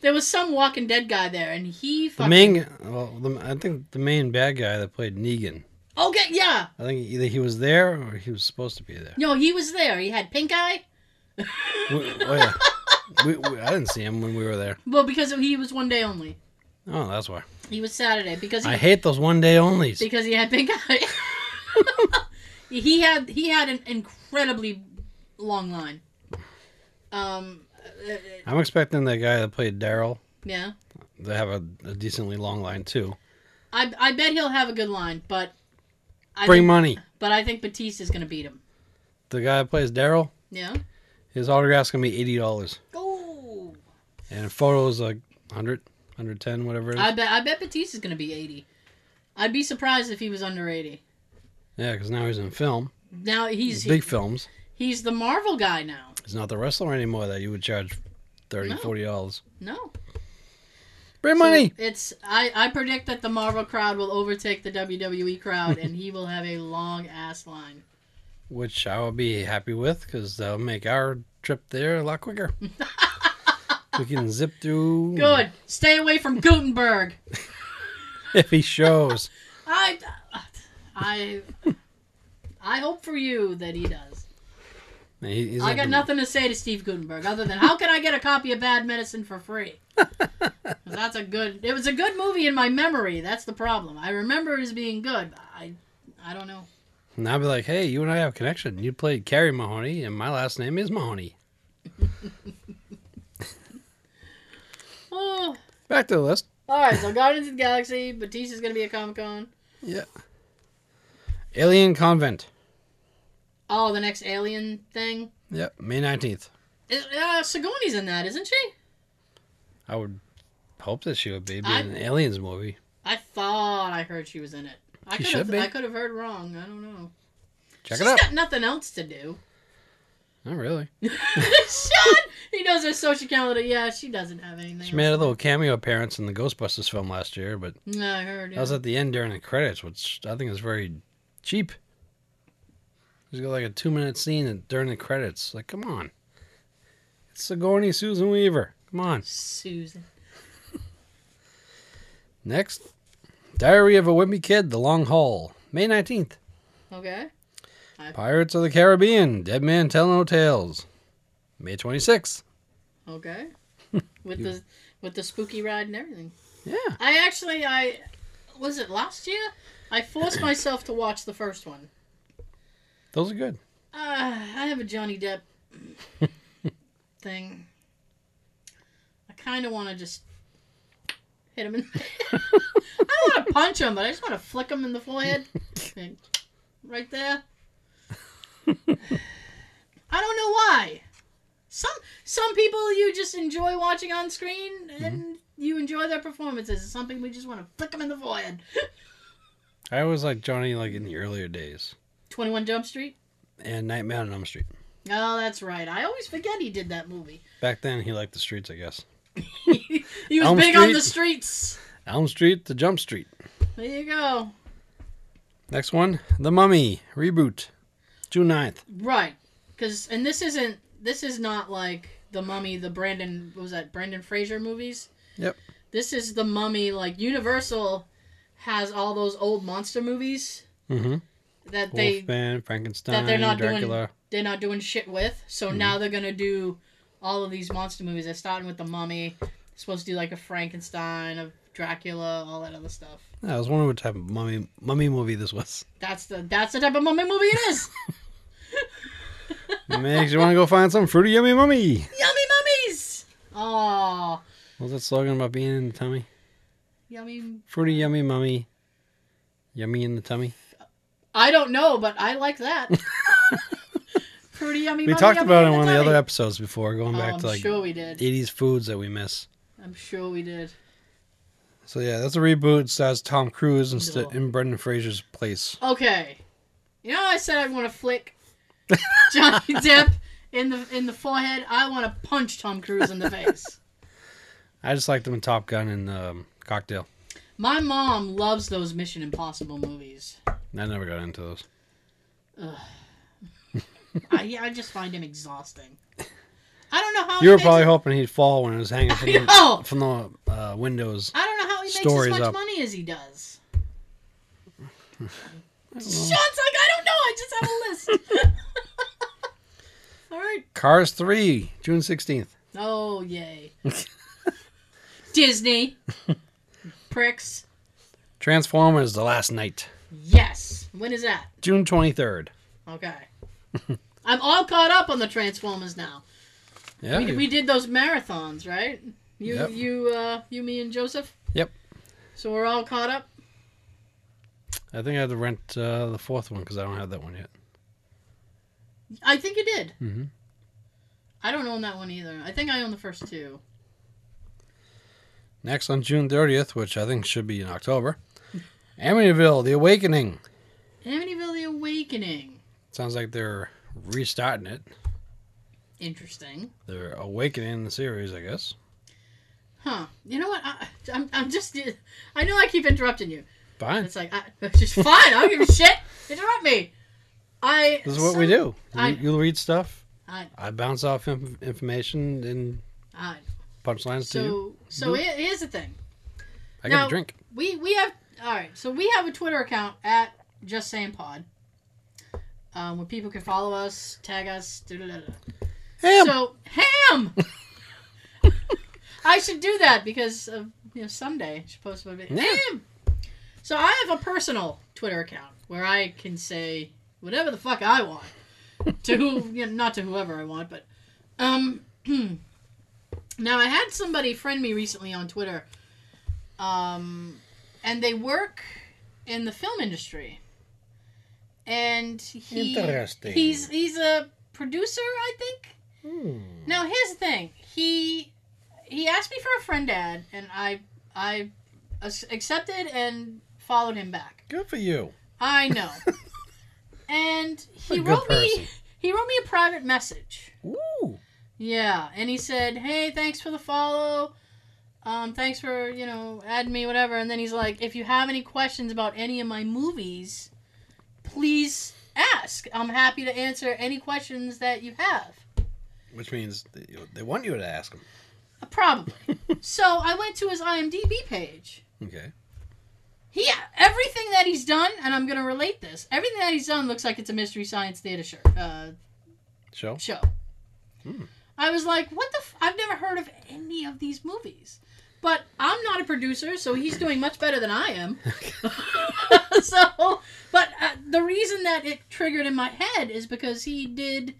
There was some Walking Dead guy there, and he fucking... the main, well, the, I think the main bad guy that played Negan. Okay, yeah. I think either he was there or he was supposed to be there. No, he was there. He had pink eye. We- oh yeah, we, we, I didn't see him when we were there. Well, because he was one day only. Oh, that's why. He was Saturday because he I hate those one day onlys. because he had pink eye. he had he had an incredibly long line. Um, uh, I'm expecting the guy that played Daryl yeah. to have a, a decently long line too. I I bet he'll have a good line, but I Bring think, money. but I think Batista's gonna beat him. The guy that plays Daryl, Yeah. his autograph's gonna be eighty dollars, Oh. and photos like 100, 110, whatever it is. I bet I bet Batista's gonna be eighty. I'd be surprised if he was under eighty. yeah, because now he's in film, Now he's big films. he's the Marvel guy now. He's not the wrestler anymore that you would charge 30 No. 40 dollars. No. Bring So money. It's I, I predict that the Marvel crowd will overtake the WWE crowd and he will have a long ass line. which I will be happy with because that'll make our trip there a lot quicker. we can zip through. Good. Stay away from Guttenberg. If he shows. I I I hope for you that he does. He- I like got the- nothing to say to Steve Guttenberg other than how can I get a copy of Bad Medicine for free? that's a good. It was a good movie in my memory. That's the problem. I remember it as being good. but I I don't know. And I'd be like, hey, you and I have a connection. You played Carey Mahoney, and my last name is Mahoney. Oh. Back to the list. All right, so Guardians of the Galaxy. Batista's gonna be at Comic Con. Yeah. Alien Covenant. Oh, the next Alien thing. Yep, May 19th. Is, uh, Sigourney's in that, isn't she? I would hope that she would be, be I- in an Aliens movie. I thought I heard she was in it. I could have. I could have heard wrong. I don't know. Check She's it out. She's got nothing else to do. Not really. Sean, he knows her social calendar. Yeah, she doesn't have anything. She made a little cameo appearance in the Ghostbusters film last year, but No, I heard. that was at the end during the credits, which I think is very cheap. She's got like a two minute scene during the credits. Like, come on. It's Sigourney Susan Weaver. Come on. Susan. Next, Diary of a Wimpy Kid, The Long Haul, May 19th. Okay. Pirates of the Caribbean, Dead Man Tell No Tales, May 26th. Okay. With the with the spooky ride and everything. Yeah. I actually I was it last year? I forced myself to watch the first one. Those are good. Uh, I have a Johnny Depp thing. I kind of want to just hit him in. I don't want to punch him, but I just want to flick him in the forehead. Right there. I don't know why. Some some people you just enjoy watching on screen mm-hmm. and you enjoy their performances. It's something we just want to flick them in the forehead. I always liked Johnny like in the earlier days. Twenty One Jump Street. And Nightmare on Elm Street. Oh, that's right. I always forget he did that movie. Back then, he liked the streets, I guess. he was Elm big on the streets. Elm Street to Jump Street. There you go. Next one, The Mummy reboot, June 9th. Right. Cause and this isn't this is not like the mummy, the Brendan what was that, Brendan Fraser movies? Yep. This is the mummy, like Universal has all those old monster movies Mm-hmm. that they Wolfman, Frankenstein, that they're not doing- they're not doing shit with. So Mm-hmm. now they're gonna do all of these monster movies. They're starting with the Mummy. They're supposed to do like a Frankenstein, a Dracula, all that other stuff. Yeah, I was wondering what type of mummy mummy movie this was. That's the that's the type of mummy movie it is. Makes you want to go find some fruity yummy mummy. yummy mummies. Oh, What's that slogan about being in the tummy? yummy. Fruity yummy mummy. Yummy in the tummy. I don't know, but I like that. Pretty yummy. We mummy, talked yummy about it in one of the tummy. other episodes before, going Oh, back I'm to like sure we did. 80s foods that we miss. I'm sure we did. So yeah, that's a reboot. Stars Tom Cruise instead No. in Brendan Fraser's place. Okay. You know, I said I want to flick Johnny Depp in the in the forehead. I want to punch Tom Cruise in the face. I just liked him in Top Gun and um, Cocktail. My mom loves those Mission Impossible movies. I never got into those. I, I just find him exhausting. I don't know how You were probably hoping he'd fall when it was hanging from the, from the uh, windows. I don't know he makes Stories as much up. money as he does. Sean's like, I don't know. I just have a list. All right. Cars 3, June 16th. Oh yay. Disney. Pricks. Transformers The Last Knight, Yes. When is that? June 23rd. Okay. I'm all caught up on the Transformers now. Yeah. We, we did those marathons, right? You, Yep. you, uh, you, me, and Joseph. Yep. So we're all caught up. I think I had to rent uh, the fourth one because I don't have that one yet. I think you did. hmm I don't own that one either. I think I own the first two. Next on June 30th, which I think should be in October, Amityville: The Awakening. Amityville: The Awakening. Sounds like they're restarting it. Interesting. They're awakening the series, I guess. Huh. You know what? I, I'm, I'm just. I know I keep interrupting you. Fine. It's like I, it's just fine. I don't give a shit. Interrupt me. I. This is what we do. You, I- you'll read stuff. I. I bounce off inf- information and I. punchlines to you. So so here's the thing. I get now- a drink. We we have all right. So we have a Twitter account at Just Saying Pod, um, where people can follow us, tag us. Ham. So ham. I should do that because of you know someday I should post my video. Yeah. So I have a personal Twitter account where I can say whatever the fuck I want to who you know, not to whoever I want, but um. now I had somebody friend me recently on Twitter, um, and they work in the film industry, and he Interesting. he's he's a producer, I think. Hmm. Now here's the thing. He he asked me for a friend ad, and I I accepted and followed him back. Good for you. I know. and he wrote person. me he wrote me a private message. Ooh. Yeah, and he said, "Hey, thanks for the follow. Um, thanks for you know adding me, whatever." And then he's like, "If you have any questions about any of my movies, please ask. I'm happy to answer any questions that you have." Which means they, they want you to ask them. Probably. so I went to his IMDb page. Okay. He everything that he's done, and I'm gonna relate this. Everything that he's done looks like it's a Mystery Science Theater show. Uh, Show. show. Hmm. I was like, what the? F-? I've never heard of any of these movies. But I'm not a producer, so he's doing much better than I am. so, but uh, the reason that it triggered in my head is because he did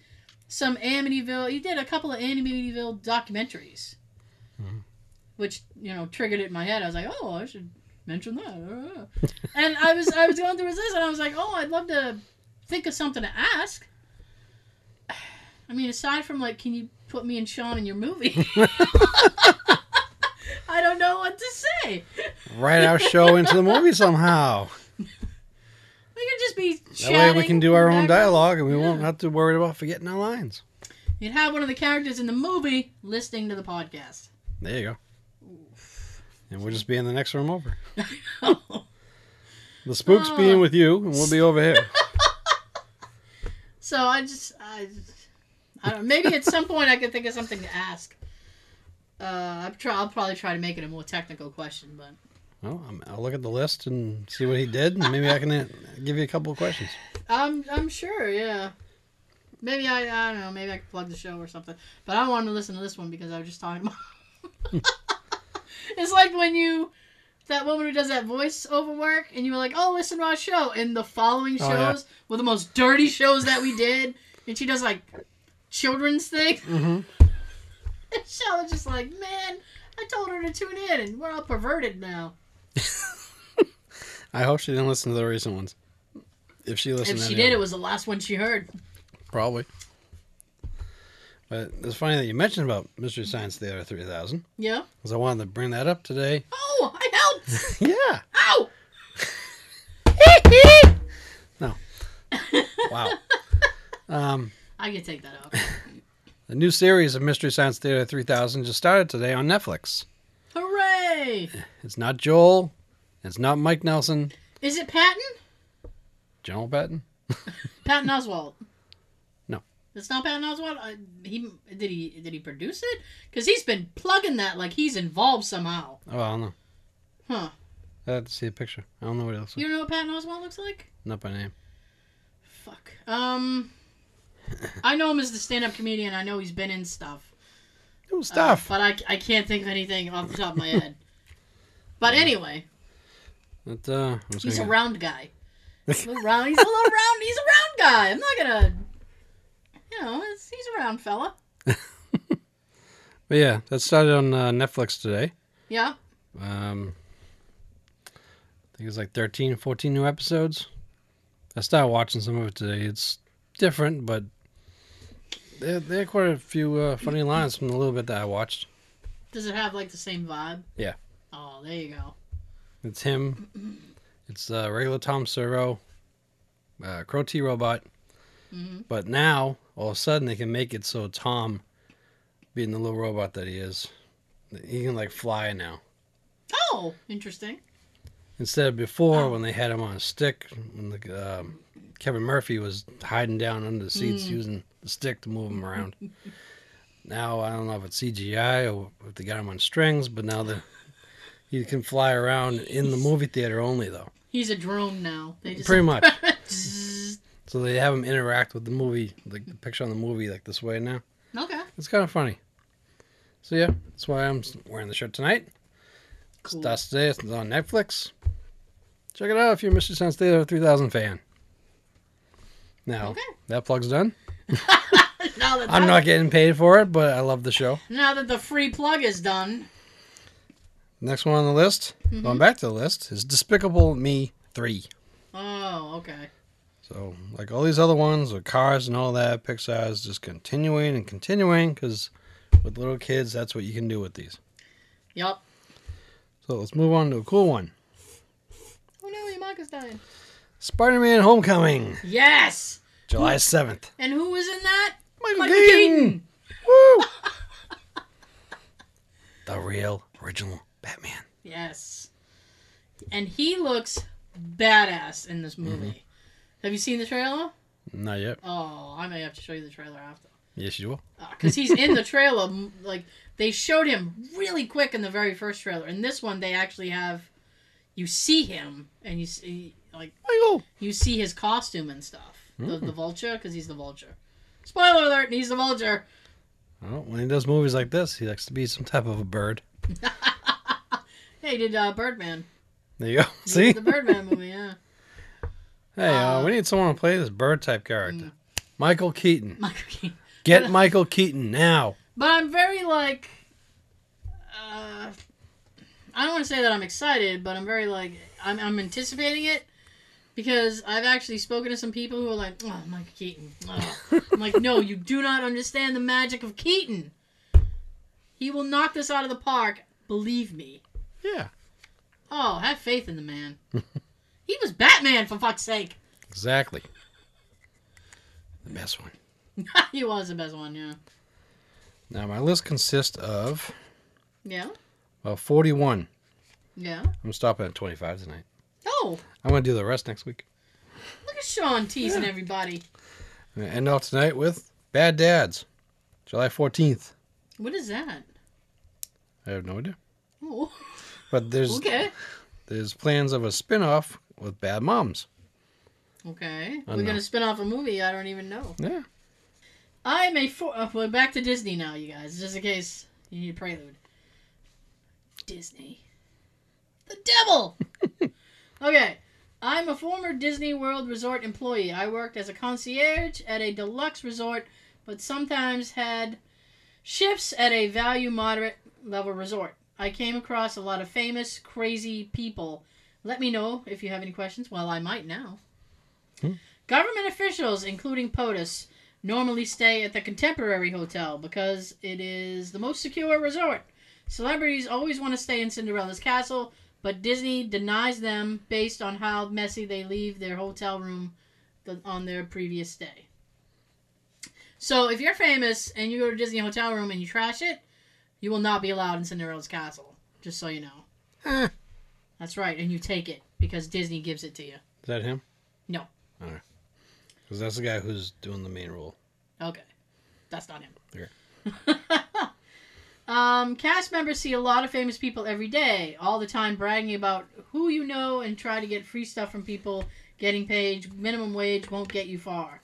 some Amityville. He did a couple of Amityville documentaries, Hmm. which you know triggered it in my head. I was like, oh, I should mention that. and I was I was going through his list, and I was like, oh, I'd love to think of something to ask. I mean, aside from like, can you put me and Sean in your movie? I don't know what to say. Write our show into the movie somehow. We could just be That way we can do our own dialogue and we Yeah. won't have to worry about forgetting our lines. You'd have one of the characters in the movie listening to the podcast. There you go. And we'll just be in the next room over. The spooks Oh. being with you, and we'll be over here. so I just, I, I don't. Maybe at some point I could think of something to ask. Uh, I'll try. I'll probably try to make it a more technical question, but Well, I'm, I'll look at the list and see what he did, and maybe I can uh, give you a couple of questions. I'm I'm sure, yeah. Maybe I I don't know. Maybe I could plug the show or something. But I wanted to listen to this one because I was just talking about. it's like when you that woman who does that voice over work, and you were like, "Oh, listen to our show," and the following Oh, yeah. shows were the most dirty shows that we did, and she does like children's things. Mm-hmm. I was just like, man, I told her to tune in, and we're all perverted now. I hope she didn't listen to the recent ones. If she listened, if she did, it was the last one she heard. probably. But it's funny that you mentioned about Mystery Science Theater 3000, Yeah. because I wanted to bring that up today. Oh, I helped. yeah. Ow! No. Wow. um, I can take that out. the new series of Mystery Science Theater 3000 just started today on Netflix. Hooray! It's not Joel. It's not Mike Nelson. Is it Patton? General Patton. Patton Oswalt. It's not Patton Oswalt. Uh, he did he did he produce it? Because he's been plugging that like he's involved somehow. Oh, I don't know. Huh? I have to see a picture. I don't know what like. You don't know what Patton Oswalt looks like? Not by name. Fuck. Um, I know him as the stand-up comedian. I know he's been in stuff. Uh, stuff. but I, I can't think of anything off the top of my head. But anyway, But, uh, he's a round guy. He's a round. He's a little round. He's a round guy. I'm not gonna. You know, it's, he's around, fella. But yeah, that started on uh, Netflix today. Yeah. Um, I think it's like 13, 14 new episodes. I started watching some of it today. It's different, but there, there are quite a few uh, funny lines from the little bit that I watched. Does it have like the same vibe? Yeah. Oh, there you go. It's him. It's uh, regular Tom Servo, uh, Crow T Robot. Hmm But now, all of a sudden, they can make it so Tom, being the little robot that he is, he can like fly now. Oh, interesting. Instead of before, when they had him on a stick, when the, um, Kevin Murphy was hiding down under the seats Mm. using the stick to move him around. now I don't know if it's CGI or if they got him on strings, but now the he can fly around in the movie theater only though. He's a drone now. They just Pretty much. So they have them interact with the movie, like the picture on the movie, like this way now. okay. It's kind of funny. So yeah, that's why I'm wearing the shirt tonight. Cool. Starts today. It's on Netflix. Check it out if you're Mr. Science Theater 3000 fan. Now Okay. that plug's done. I'm not getting paid for it, but I love the show. Now that the free plug is done. Next one on the list, Mm-hmm. going back to the list, is Despicable Me 3. Oh, okay. So, like all these other ones with cars and all that, Pixar is just continuing and continuing because with little kids, that's what you can do with these. Yup. So, let's move on to a cool one Oh no, your mark is dying. Spider Man Homecoming, Yes. July 7th. And who was in that? Michael, Michael Keaton! Keaton. Woo! the real original Batman. Yes. And he looks badass in this mm-hmm. movie. Have you seen the trailer? Not yet. Oh, I may have to show you the trailer after. Yes, you will. Because he's in the trailer. Like, they showed him really quick in the very first trailer. In this one, they actually have. You see him, and you see, like, Michael! you see his costume and stuff. The, Mm. the vulture, because he's the vulture. Spoiler alert, he's the vulture. Well, when he does movies like this, he likes to be some type of a bird. Hey, he did uh, Birdman. There you go. He See? the Birdman movie, yeah. Hey, uh, we need someone to play this bird type character. Michael Keaton. Michael Keaton. Get Michael Keaton now. But I'm very like, uh, I don't want to say that I'm excited, but I'm very like, I'm, I'm anticipating it because I've actually spoken to some people who are like, oh, Michael Keaton. Oh. I'm like, no, you do not understand the magic of Keaton. He will knock this out of the park. Believe me. Yeah, Oh, have faith in the man. he was Batman for fuck's sake. exactly. The best one. he was the best one, yeah. Now, my list consists of Yeah, well, 41. yeah. I'm stopping at 25 tonight. Oh, I'm to do the rest next week. look at Sean teasing everybody. I'm to end off tonight with Bad Dads, July 14th. What is that? I have no idea. Oh, But there's okay. there's plans of a spin-off with Bad Moms. Okay. We're going to spin off a movie I don't even know. Yeah. I'm a. For- uh, we're back to Disney now, you guys, just in case you need a prelude. Disney. The devil! okay. I'm a former Disney World Resort employee. I worked as a concierge at a deluxe resort, but sometimes had shifts at a value moderate level resort. I came across a lot of famous, crazy people. Let me know if you have any questions. Well, I might now. Hmm. Government officials, including POTUS, normally stay at the Contemporary Hotel because it is the most secure resort. Celebrities always want to stay in Cinderella's castle, but Disney denies them based on how messy they leave their hotel room the, on their previous stay. So if you're famous and you go to Disney hotel room and you trash it, you will not be allowed in Cinderella's castle. Just so you know. Eh, That's right, and you take it because Disney gives it to you. is that him? No. Alright. Because that's the guy who's doing the main role. Okay. That's not him. Okay. um, cast members see a lot of famous people every day, all the time bragging about who you know and try to get free stuff from people. Getting paid minimum wage won't get you far.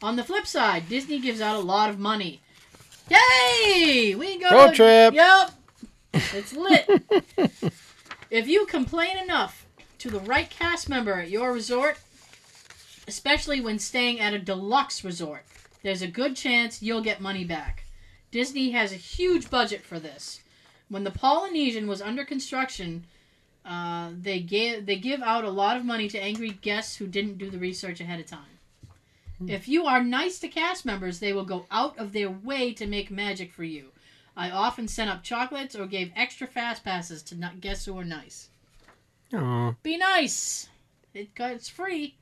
On the flip side, Disney gives out a lot of money. Yay! We go Road trip. Yep. It's lit. if you complain enough to the right cast member at your resort, especially when staying at a deluxe resort, there's a good chance you'll get money back. Disney has a huge budget for this. When the Polynesian was under construction, uh, they gave they give out a lot of money to angry guests who didn't do the research ahead of time. If you are nice to cast members, they will go out of their way to make magic for you. I often sent up chocolates or gave extra fast passes to not guests who were nice. Aw. Be nice. It, it's free.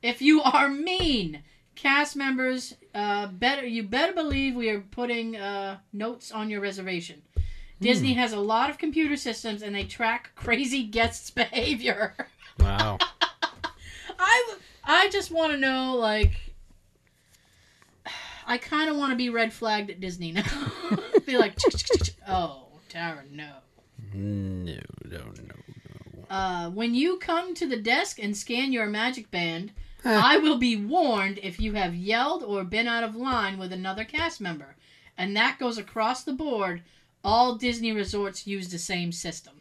If you are mean, cast members, uh, better you better believe we are putting uh, notes on your reservation. Disney has a lot of computer systems and they track crazy guests' behavior. Wow. I I just want to know, like, I kind of want to be red flagged at Disney now. be like, oh, Tara, no. no, no, no. Uh, when you come to the desk and scan your magic band, I will be warned if you have yelled or been out of line with another cast member. And that goes across the board. All Disney resorts use the same system.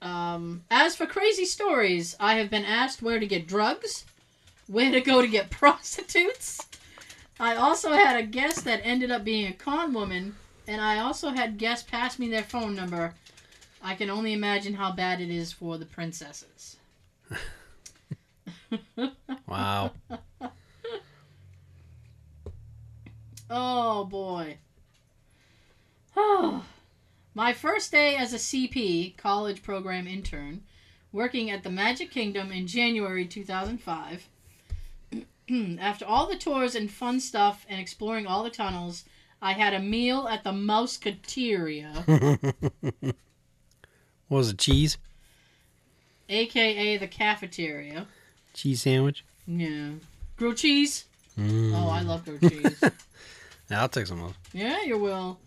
Um, as for crazy stories, I have been asked where to get drugs, where to go to get prostitutes. I also had a guest that ended up being a con woman, and I also had guests pass me their phone number I can only imagine how bad it is for the princesses. Wow. Oh boy. Oh. My first day as a CP, college program intern, working at the Magic Kingdom in January 2005. After all the tours and fun stuff and exploring all the tunnels, I had a meal at the Mouseketeria, what was it? Cheese? aka the cafeteria. Cheese sandwich? Yeah. Grilled cheese? Mm. Oh, I love grilled cheese. Yeah, I'll take some of. Yeah, you will.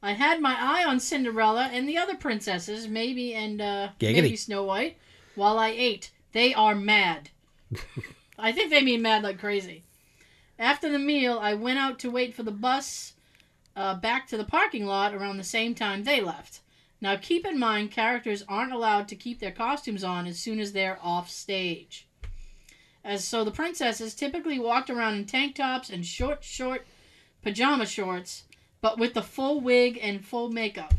I had my eye on Cinderella and the other princesses, maybe and uh, maybe Snow White, while I ate. They are mad. I think they mean mad like crazy. After the meal, I went out to wait for the bus uh, back to the parking lot around the same time they left. Now, keep in mind, characters aren't allowed to keep their costumes on as soon as they're off stage. As so, the princesses typically walked around in tank tops and short, short pajama shorts, but with the full wig and full makeup.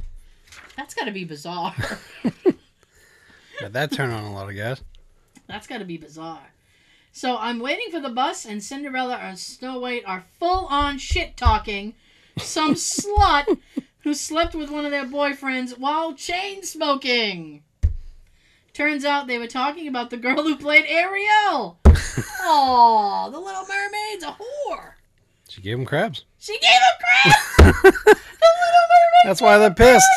That's got to be bizarre. Got that turn on a lot of guys. That's got to be bizarre. So I'm waiting for the bus, and Cinderella and Snow White are full on shit talking some slut who slept with one of their boyfriends while chain smoking. Turns out they were talking about the girl who played Ariel. Aw, the Little Mermaid's a whore. She gave him crabs. She gave him crabs. the Little Mermaid. That's why they're pissed.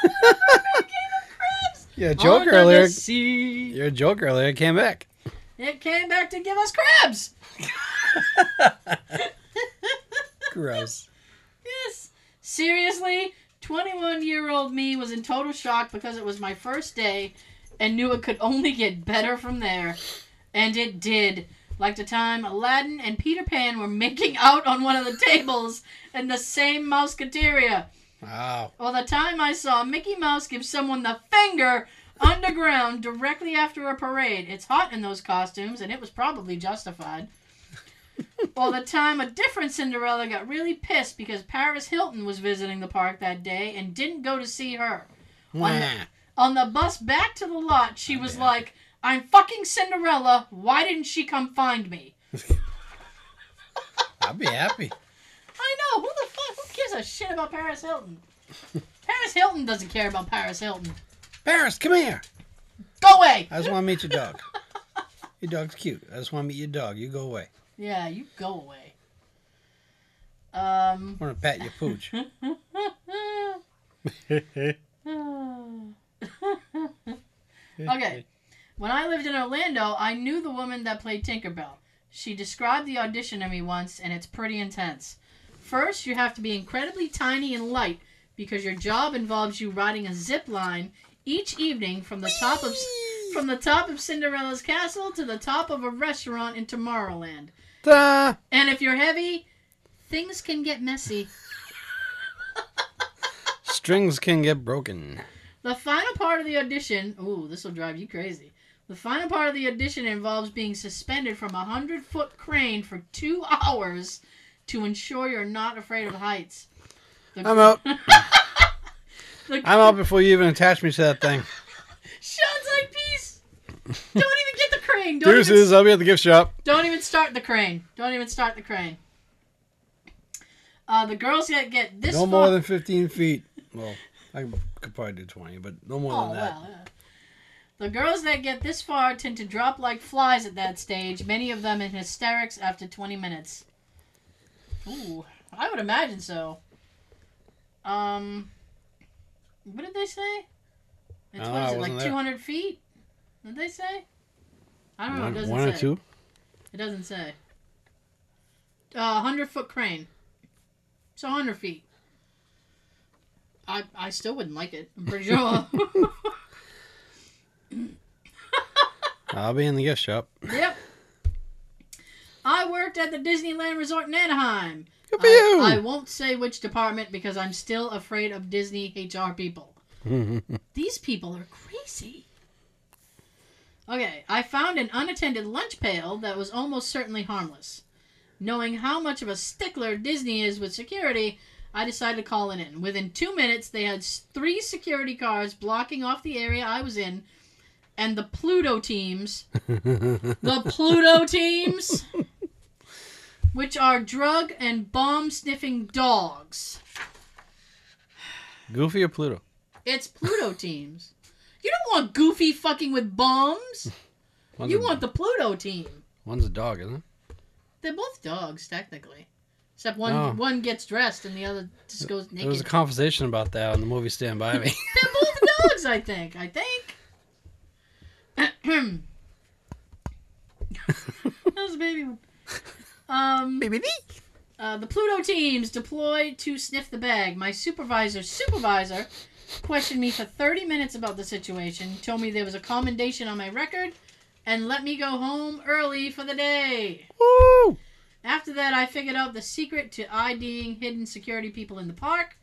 crabs. Yeah, joke earlier. the. Your joke earlier came back. It came back to give us crabs. Gross. Yes. Seriously? 21 year old me was in total shock because it was my first day and knew it could only get better from there. And it did. Like the time Aladdin and Peter Pan were making out on one of the tables in the same Mouseketeria. Wow. Or the time I saw Mickey Mouse give someone the finger underground directly after a parade. It's hot in those costumes, and it was probably justified. or the time a different Cinderella got really pissed because Paris Hilton was visiting the park that day and didn't go to see her. Wah. On the bus back to the lot, she was yeah. like, I'm fucking Cinderella. Why didn't she come find me? I'd be happy. I know. Who the fuck? Who gives a shit about Paris Hilton? Paris Hilton doesn't care about Paris Hilton. Paris, come here. Go away. I just want to meet your dog. Your dog's cute. I just want to meet your dog. You go away. Yeah, you go away. Um. I want to pat your pooch. okay. When I lived in Orlando, I knew the woman that played Tinkerbell. She described the audition to me once, and it's pretty intense. First, you have to be incredibly tiny and light because your job involves you riding a zip line each evening from the top of from the top of Cinderella's castle to the top of a restaurant in Tomorrowland. Ta! And if you're heavy, things can get messy. Strings can get broken. The final part of the audition, ooh, this will drive you crazy. The final part of the audition involves being suspended from a hundred foot crane for two hours to ensure you're not afraid of heights. The- I'm out. the- I'm out before you even attach me to that thing. Sean's like, peace. Don't even get the crane. Don't even, Deuces, I'll be at the gift shop. don't even start the crane. Don't even start the crane. Uh, the girls that get this No far. more than 15 feet. Well, I could probably do 20, but no more Oh, than that. well, yeah. The girls that get this far tend to drop like flies at that stage, many of them in hysterics after 20 minutes. Ooh, I would imagine so. Um, what did they say? It's, what is it, like wasn't there. 200 feet? What did they say? I don't know. It One, doesn't one say. or two? It doesn't say. Uh, 100 foot crane. So 100 feet. I, I still wouldn't like it. I'm pretty sure. I'll be in the gift shop. Yep. I worked at the Disneyland Resort in Anaheim. Good for I, you. I won't say which department because I'm still afraid of Disney HR people. These people are crazy. Okay, I found an unattended lunch pail that was almost certainly harmless. Knowing how much of a stickler Disney is with security, I decided to call it in. Within two minutes, they had three security cars blocking off the area I was in, and the Pluto teams the Pluto teams, which are drug and bomb sniffing dogs. Goofy or Pluto? It's Pluto teams. You don't want Goofy fucking with bombs. You a, want the Pluto team. One's a dog, isn't it? They're both dogs, technically. Except one Oh. one gets dressed and the other just goes naked. There was a conversation about that in the movie Stand By Me. They're both dogs, I think. I think. that was a baby one. Um, Uh, the Pluto teams deployed to sniff the bag. My supervisor's supervisor questioned me for 30 minutes about the situation, told me there was a commendation on my record, and let me go home early for the day. Woo! After that, I figured out the secret to IDing hidden security people in the park,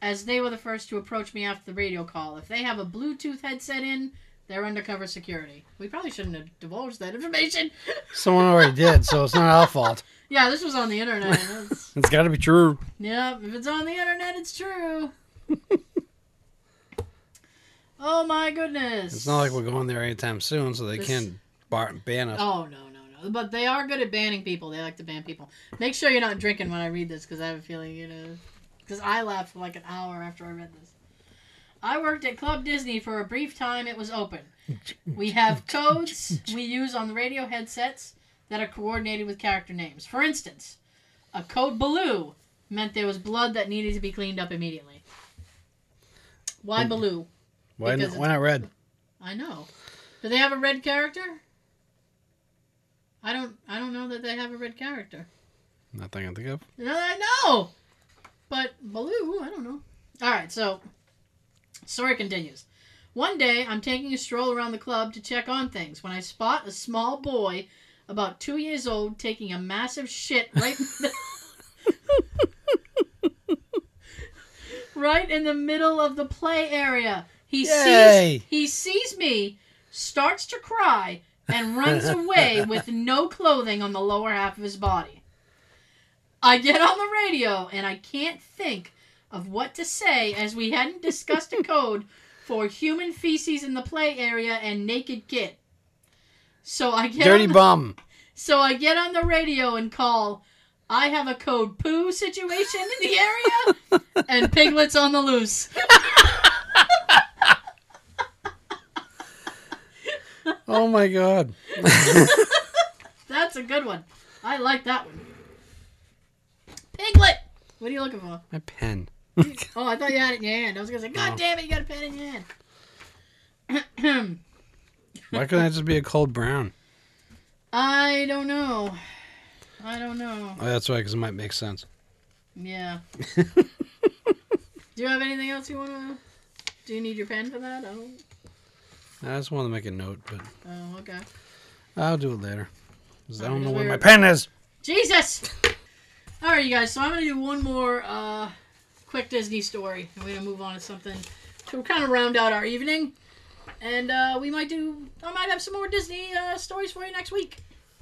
as they were the first to approach me after the radio call. If they have a Bluetooth headset in, they're undercover security. We probably shouldn't have divulged that information. Someone already did, so it's not our fault. yeah, this was on the internet. That's- It's got to be true. Yep, if it's on the internet, it's true. oh my goodness. It's not like we're going there anytime soon, so they This- can't bar- ban us. Oh no no no! But they are good at banning people. They like to ban people. Make sure you're not drinking when I read this, because I have a feeling you know. Because I laughed for like an hour after I read this. I worked at Club Disney for a brief time. It was open. We have codes we use on the radio headsets that are coordinated with character names. For instance, a code Baloo meant there was blood that needed to be cleaned up immediately. Why Baloo? why, not, why not red? I know. Do they have a red character? I don't. I don't know that they have a red character. Nothing I can think of. No, I know. But Baloo, I don't know. All right, so story continues. One day, I'm taking a stroll around the club to check on things when I spot a small boy about two years old taking a massive shit right in the, right in the middle of the play area. He Yay. sees he sees me, starts to cry, and runs away with no clothing on the lower half of his body. I get on the radio and I can't think of what to say as we hadn't discussed a code for human feces in the play area and naked kid. So I get Dirty the, bum. so I get on the radio and call. I have a code poo situation in the area and piglets on the loose. Oh my god. That's a good one. I like that one. Piglet. What are you looking for? My pen. Oh, I thought you had it in your hand. I was gonna say, God Oh. damn it, you got a pen in your hand. Why couldn't that just be a cold brown? I don't know. I don't know. Oh, that's right, because it might make sense. Yeah. Do you have anything else you wanna? Do you need your pen for that? I don't. I just want to make a note, but Oh, okay. I'll do it later. 'Cause I don't know where my pen is. Jesus. All right, you guys. So I'm gonna do one more uh, quick Disney story, and we're gonna move on to something to kind of round out our evening. And uh, we might do. I might have some more Disney uh, stories for you next week.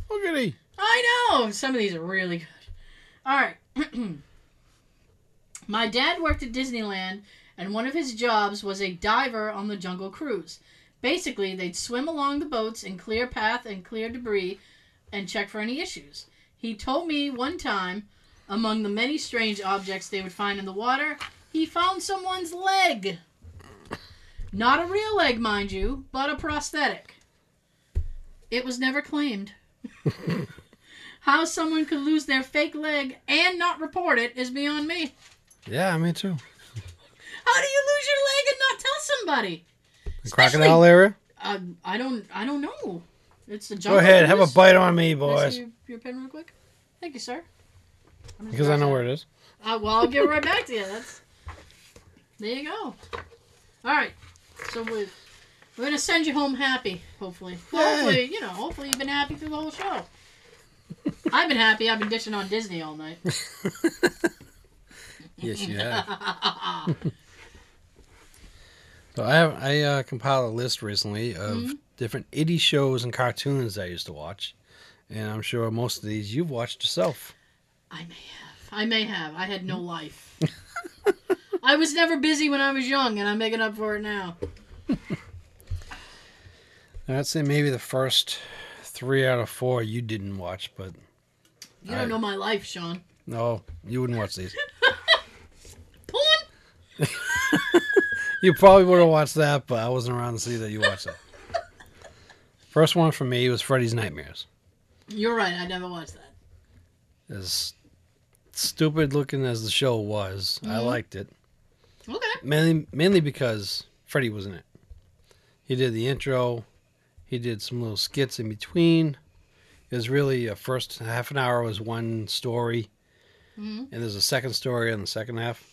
Look at he. I know some of these are really good. All right. My dad worked at Disneyland, and one of his jobs was a diver on the Jungle Cruise. Basically, they'd swim along the boats and clear path and clear debris and check for any issues. He told me one time, among the many strange objects they would find in the water, he found someone's leg. Not a real leg, mind you, but a prosthetic. It was never claimed. How someone could lose their fake leg and not report it is beyond me. Yeah, me too. How do you lose your leg and not tell somebody? The crocodile era? Uh, I don't. I don't know. It's the Go ahead, have a bite on me, Can I boys. your, your pen real quick? Thank you, sir. Because I know where it is. Uh, well, I'll give it right back to you. That's there you go. All right, so we're we're gonna send you home happy. Hopefully, Yay. hopefully, you know, hopefully you've been happy through the whole show. I've been happy. I've been dishing on Disney all night. Yes, you have. So I have I uh, compiled a list recently of Mm-hmm. different 80 shows and cartoons I used to watch, and I'm sure most of these you've watched yourself. I may have. I may have. I had no hmm? life. I was never busy when I was young, and I'm making up for it now. I'd say maybe the first three out of four you didn't watch, but You don't I- know my life, Sean. no, you wouldn't watch these. Porn? You probably would have watched that, but I wasn't around to see that you watched that. First one for me was Freddy's Nightmares. You're right. I never watched that. As stupid looking as the show was, I Mhm. liked it. Okay. Mainly, mainly because Freddy was in it. He did the intro. He did some little skits in between. It was really a first half an hour was one story, hmm and there's a second story in the second half.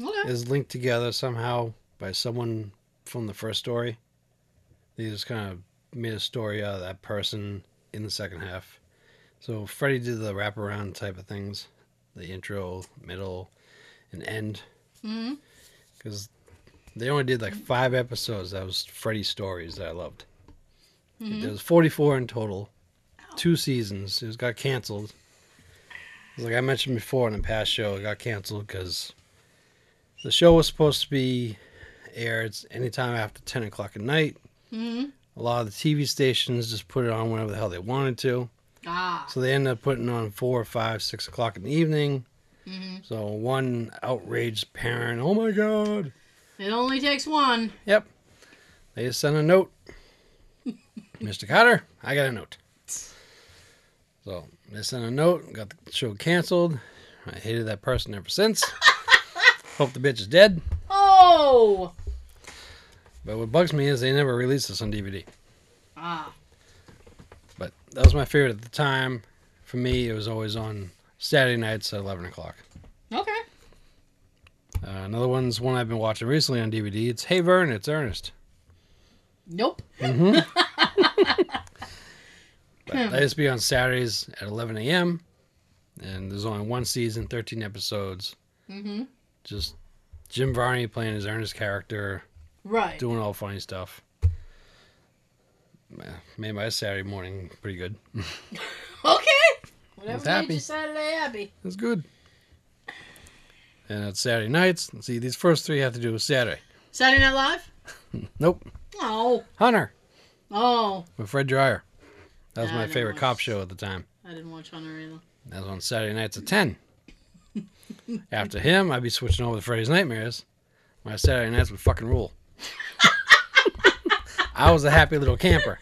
Okay. Is linked together somehow by someone from the first story. They just kind of made a story out of that person in the second half. So Freddy did the wraparound type of things, the intro, middle, and end. because they only did like five episodes. That was Freddy stories that I loved. hmm There was 44 in total, two seasons. It was, got canceled. Like I mentioned before in the past show, it got canceled because the show was supposed to be aired anytime after 10 o'clock at night. hmm A lot of the TV stations just put it on whenever the hell they wanted to. Ah. So they ended up putting on four, five, six o'clock in the evening. hmm So one outraged parent, oh my god, It only takes one. Yep. They just sent a note. Mr. Kotter, I got a note. So they sent a note, got the show canceled. I hated that person ever since. Hope the bitch is dead. Oh. But what bugs me is they never released this on DVD. Ah. That was my favorite at the time. For me, it was always on Saturday nights at 11 o'clock. Okay. Uh, another one's one I've been watching recently on DVD. It's Hey Vern, it's Ernest. Nope. Mm-hmm. But that used to be on Saturdays at 11 a.m. And there's only one season, 13 episodes. Mm-hmm. Just Jim Varney playing his Ernest character, Right. doing all funny stuff. Made my Saturday morning pretty good. Okay. Whatever It's made happy. you Saturday happy. It's good. And it's Saturday nights. See, these first three have to do with Saturday. Saturday Night Live? Nope. Oh. Hunter Oh. with Fred Dryer. That was Nah, my favorite watch- cop show at the time. I didn't watch Hunter either. That was on Saturday nights at 10. After him, I'd be switching over to Freddy's Nightmares. My Saturday nights would fucking rule. I was a happy little camper.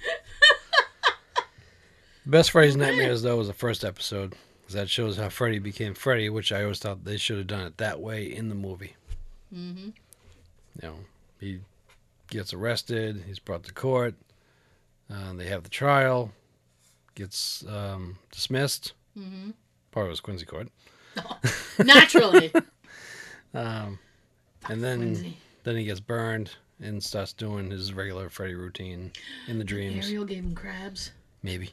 Best Freddy's Nightmares, though, was the first episode. that shows how Freddy became Freddy, which I always thought they should have done it that way in the movie. Mm-hmm. You know, he gets arrested, he's brought to court, uh, they have the trial, gets um, dismissed. Mm-hmm. Part of it was Quincy Court. Naturally. Um, and then Quincy. then he gets burned and starts doing his regular Freddy routine in the dreams. Ariel gave him crabs. Maybe.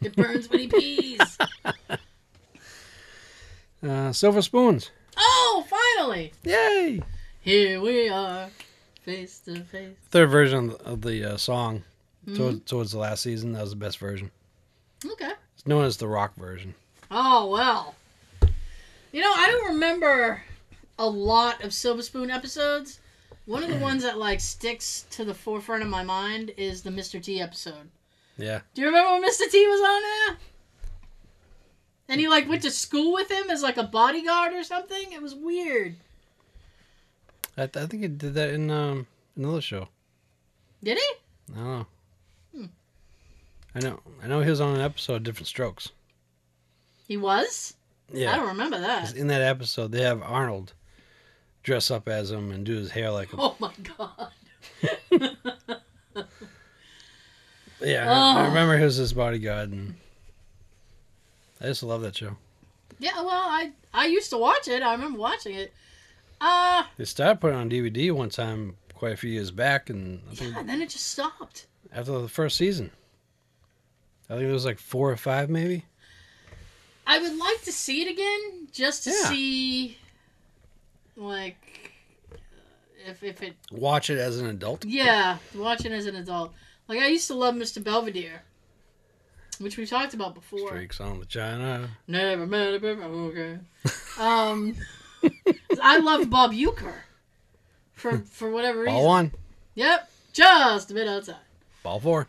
It burns when he pees. Uh, Silver Spoons. oh, finally. Yay! Here we are, face to face. Third version of the uh, song Mhm. towards, towards the last season. That was the best version. Okay. It's known as the rock version. Oh, well. You know, I don't remember a lot of Silver Spoon episodes. One of the ones that, like, sticks to the forefront of my mind is the Mr. T episode. Yeah. Do you remember when Mr. T was on there? And he, like, went to school with him as, like, a bodyguard or something? It was weird. I, th- I think he did that in um, another show. Did he? I don't know. Hmm. I know. I know he was on an episode of Different Strokes. He was? Yeah. I don't remember that. In that episode, they have Arnold dress up as him and do his hair like him. Oh, my God. Yeah, I- I Oh. remember he was his bodyguard, and I just love that show. Yeah, well, I I used to watch it. I remember watching it. Uh, They started putting it on DVD one time quite a few years back, and I think yeah, then it just stopped. after the first season, I think it was like four or five, maybe. I would like to see it again, just to Yeah. see, like, if if it. Watch it as an adult. Yeah, watch it as an adult. Like I used to love Mr. Belvedere, which we talked about before. Streaks on the China. Never met a better okay. Um, I loved Bob Uecker for for whatever reason. Ball one, Yep, just a bit outside. ball four,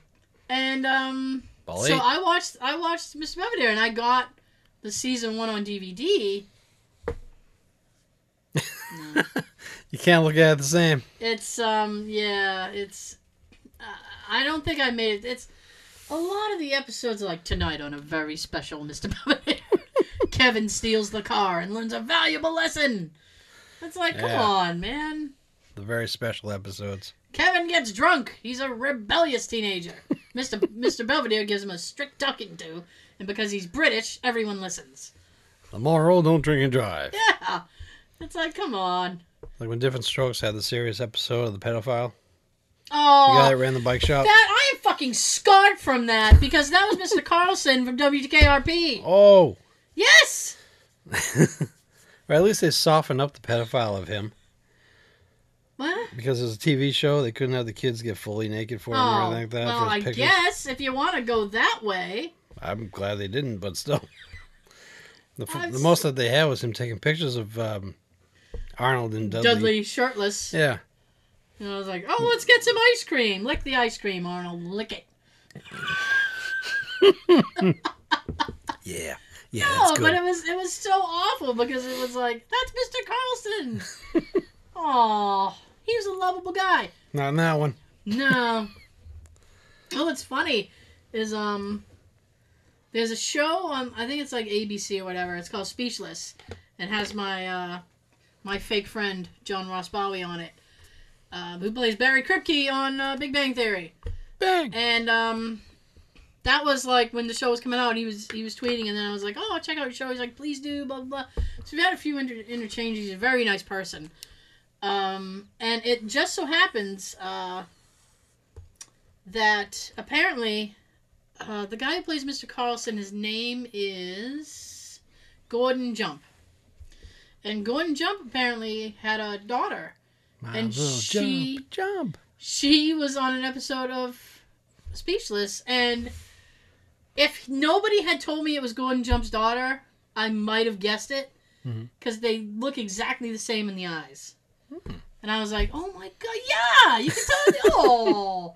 And um, ball so eight. I watched I watched Mr. Belvedere, and I got the season one on DVD. No. you can't look at it the same. It's um yeah, it's uh, I don't think I made it. It's a lot of the episodes are like tonight on a very special Mr. Belvedere. Kevin steals the car and learns a valuable lesson. It's like, come on, man. The very special episodes. Kevin gets drunk. He's a rebellious teenager. Mr. Mr. Belvedere gives him a strict talking to, and because he's British, everyone listens. The moral: don't drink and drive. Yeah. It's like, come on. Like when Different Strokes had the serious episode of the pedophile, Oh, the guy that ran the bike shop. That I am fucking scarred from that because that was Mr. Carlson from WKRP. Oh, Yes. or at least they softened up the pedophile of him. What? Because it was a TV show, they couldn't have the kids get fully naked for him or Oh, anything like that. well, I pictures. guess if you want to go that way. I'm glad they didn't, but still. The, the most that they had was him taking pictures of um, Arnold and Dudley. Dudley, shirtless. Yeah. And I was like, oh, let's get some ice cream. Lick the ice cream, Arnold. Lick it. Yeah. Yeah, No, but it was it was so awful because it was like that's Mr. Carlson. Aw, he was a lovable guy. Not in that one. No. oh, what's funny is um, there's a show on I think it's like ABC or whatever. It's called Speechless, and has my uh, my fake friend John Ross Bowie on it, uh, who plays Barry Kripke on uh, Big Bang Theory. Bang! And um, that was like when the show was coming out. He was he was tweeting, and then I was like, "Oh, check out your show." He's like, "Please do." Blah blah. blah. So we had a few inter- interchanges. He's a very nice person. Um, and it just so happens uh, that apparently uh, the guy who plays Mr. Carlson, his name is Gordon Jump. And Gordon Jump apparently had a daughter. My And she- jump, jump. She was on an episode of Speechless, and if nobody had told me it was Gordon Jump's daughter, I might have guessed it because they look exactly the same in the eyes. And I was like, "Oh my god, yeah! You can tell." oh,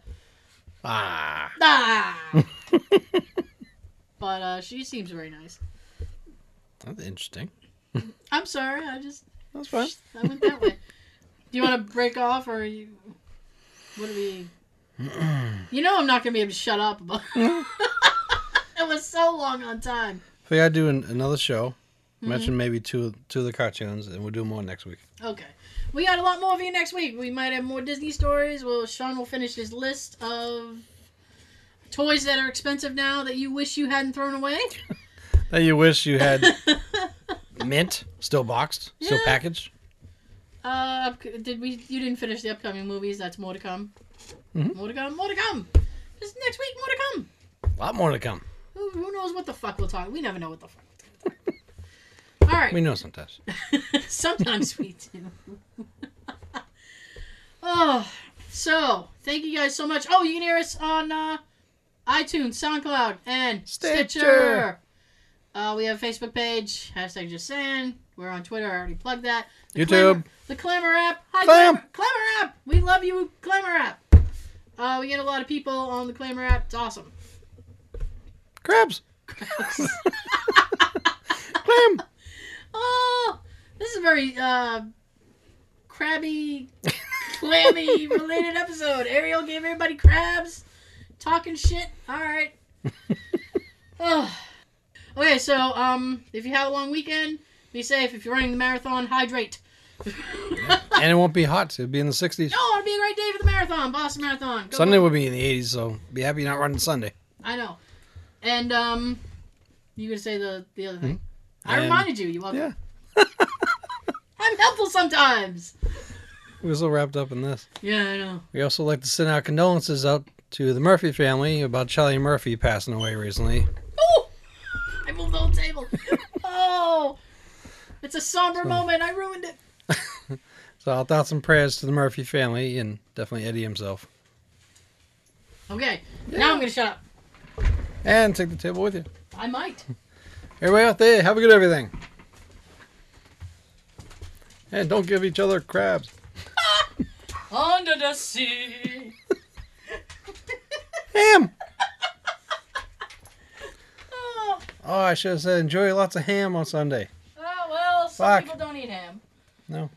Ah. ah. but uh, she seems very nice. That's interesting. I'm sorry, I just That's fine. I went that way. Do you want to break off, or you? What do we? You know, I'm not gonna be able to shut up about. it was so long on time. We gotta do an, another show. Mm-hmm. Mention maybe two two of the cartoons, and we'll do more next week. Okay, we got a lot more of you next week. We might have more Disney stories. Well, Sean will finish his list of toys that are expensive now that you wish you hadn't thrown away. That you wish you had mint, still boxed, still Yeah. packaged. Uh, did we? You didn't finish the upcoming movies. That's more to come. Mhm. More to come. More to come. Just next week. More to come. A lot more to come. Who, who knows what the fuck we'll talk? We never know what the fuck. we'll talk about. All right. We know sometimes. Sometimes we do. oh, so thank you guys so much. Oh, you can hear us on uh, iTunes, SoundCloud, and Stitcher. Stitcher. Uh, we have a Facebook page. Hashtag just saying. We're on Twitter. I already plugged that. The YouTube. Clammr, the Clammr app. Hi, Clam. Clammr. Clammr app. We love you, Clammr app. Uh, we get a lot of people on the Clammr app. It's awesome. Crabs. Clam. Oh, this is a very uh, crabby, clammy related episode. Ariel gave everybody crabs, talking shit. All right. oh. Okay, so um, if you have a long weekend, be safe. If you're running the marathon, hydrate. and it won't be hot. It'll be in the 60s. No, it'll be a great day for the marathon, Boston Marathon. Go Sunday will be in the 80s, so be happy you're not running Sunday. I know. And um, you gonna say the the other thing? I And- reminded you. You welcome. Yeah. I'm helpful sometimes. We're so wrapped up in this. Yeah, I know. We also like to send our condolences out to the Murphy family about Charlie Murphy passing away recently. I moved the whole table. oh! It's a somber moment. I ruined it. So our thoughts and prayers to the Murphy family and definitely Eddie himself. Okay, now I'm gonna shut up. And take the table with you. I might. Everybody out there, have a good everything. And don't give each other crabs. Under the sea. Ham! Oh, I should have said enjoy lots of ham on Sunday. Oh well, some Fuck. people don't eat ham. No.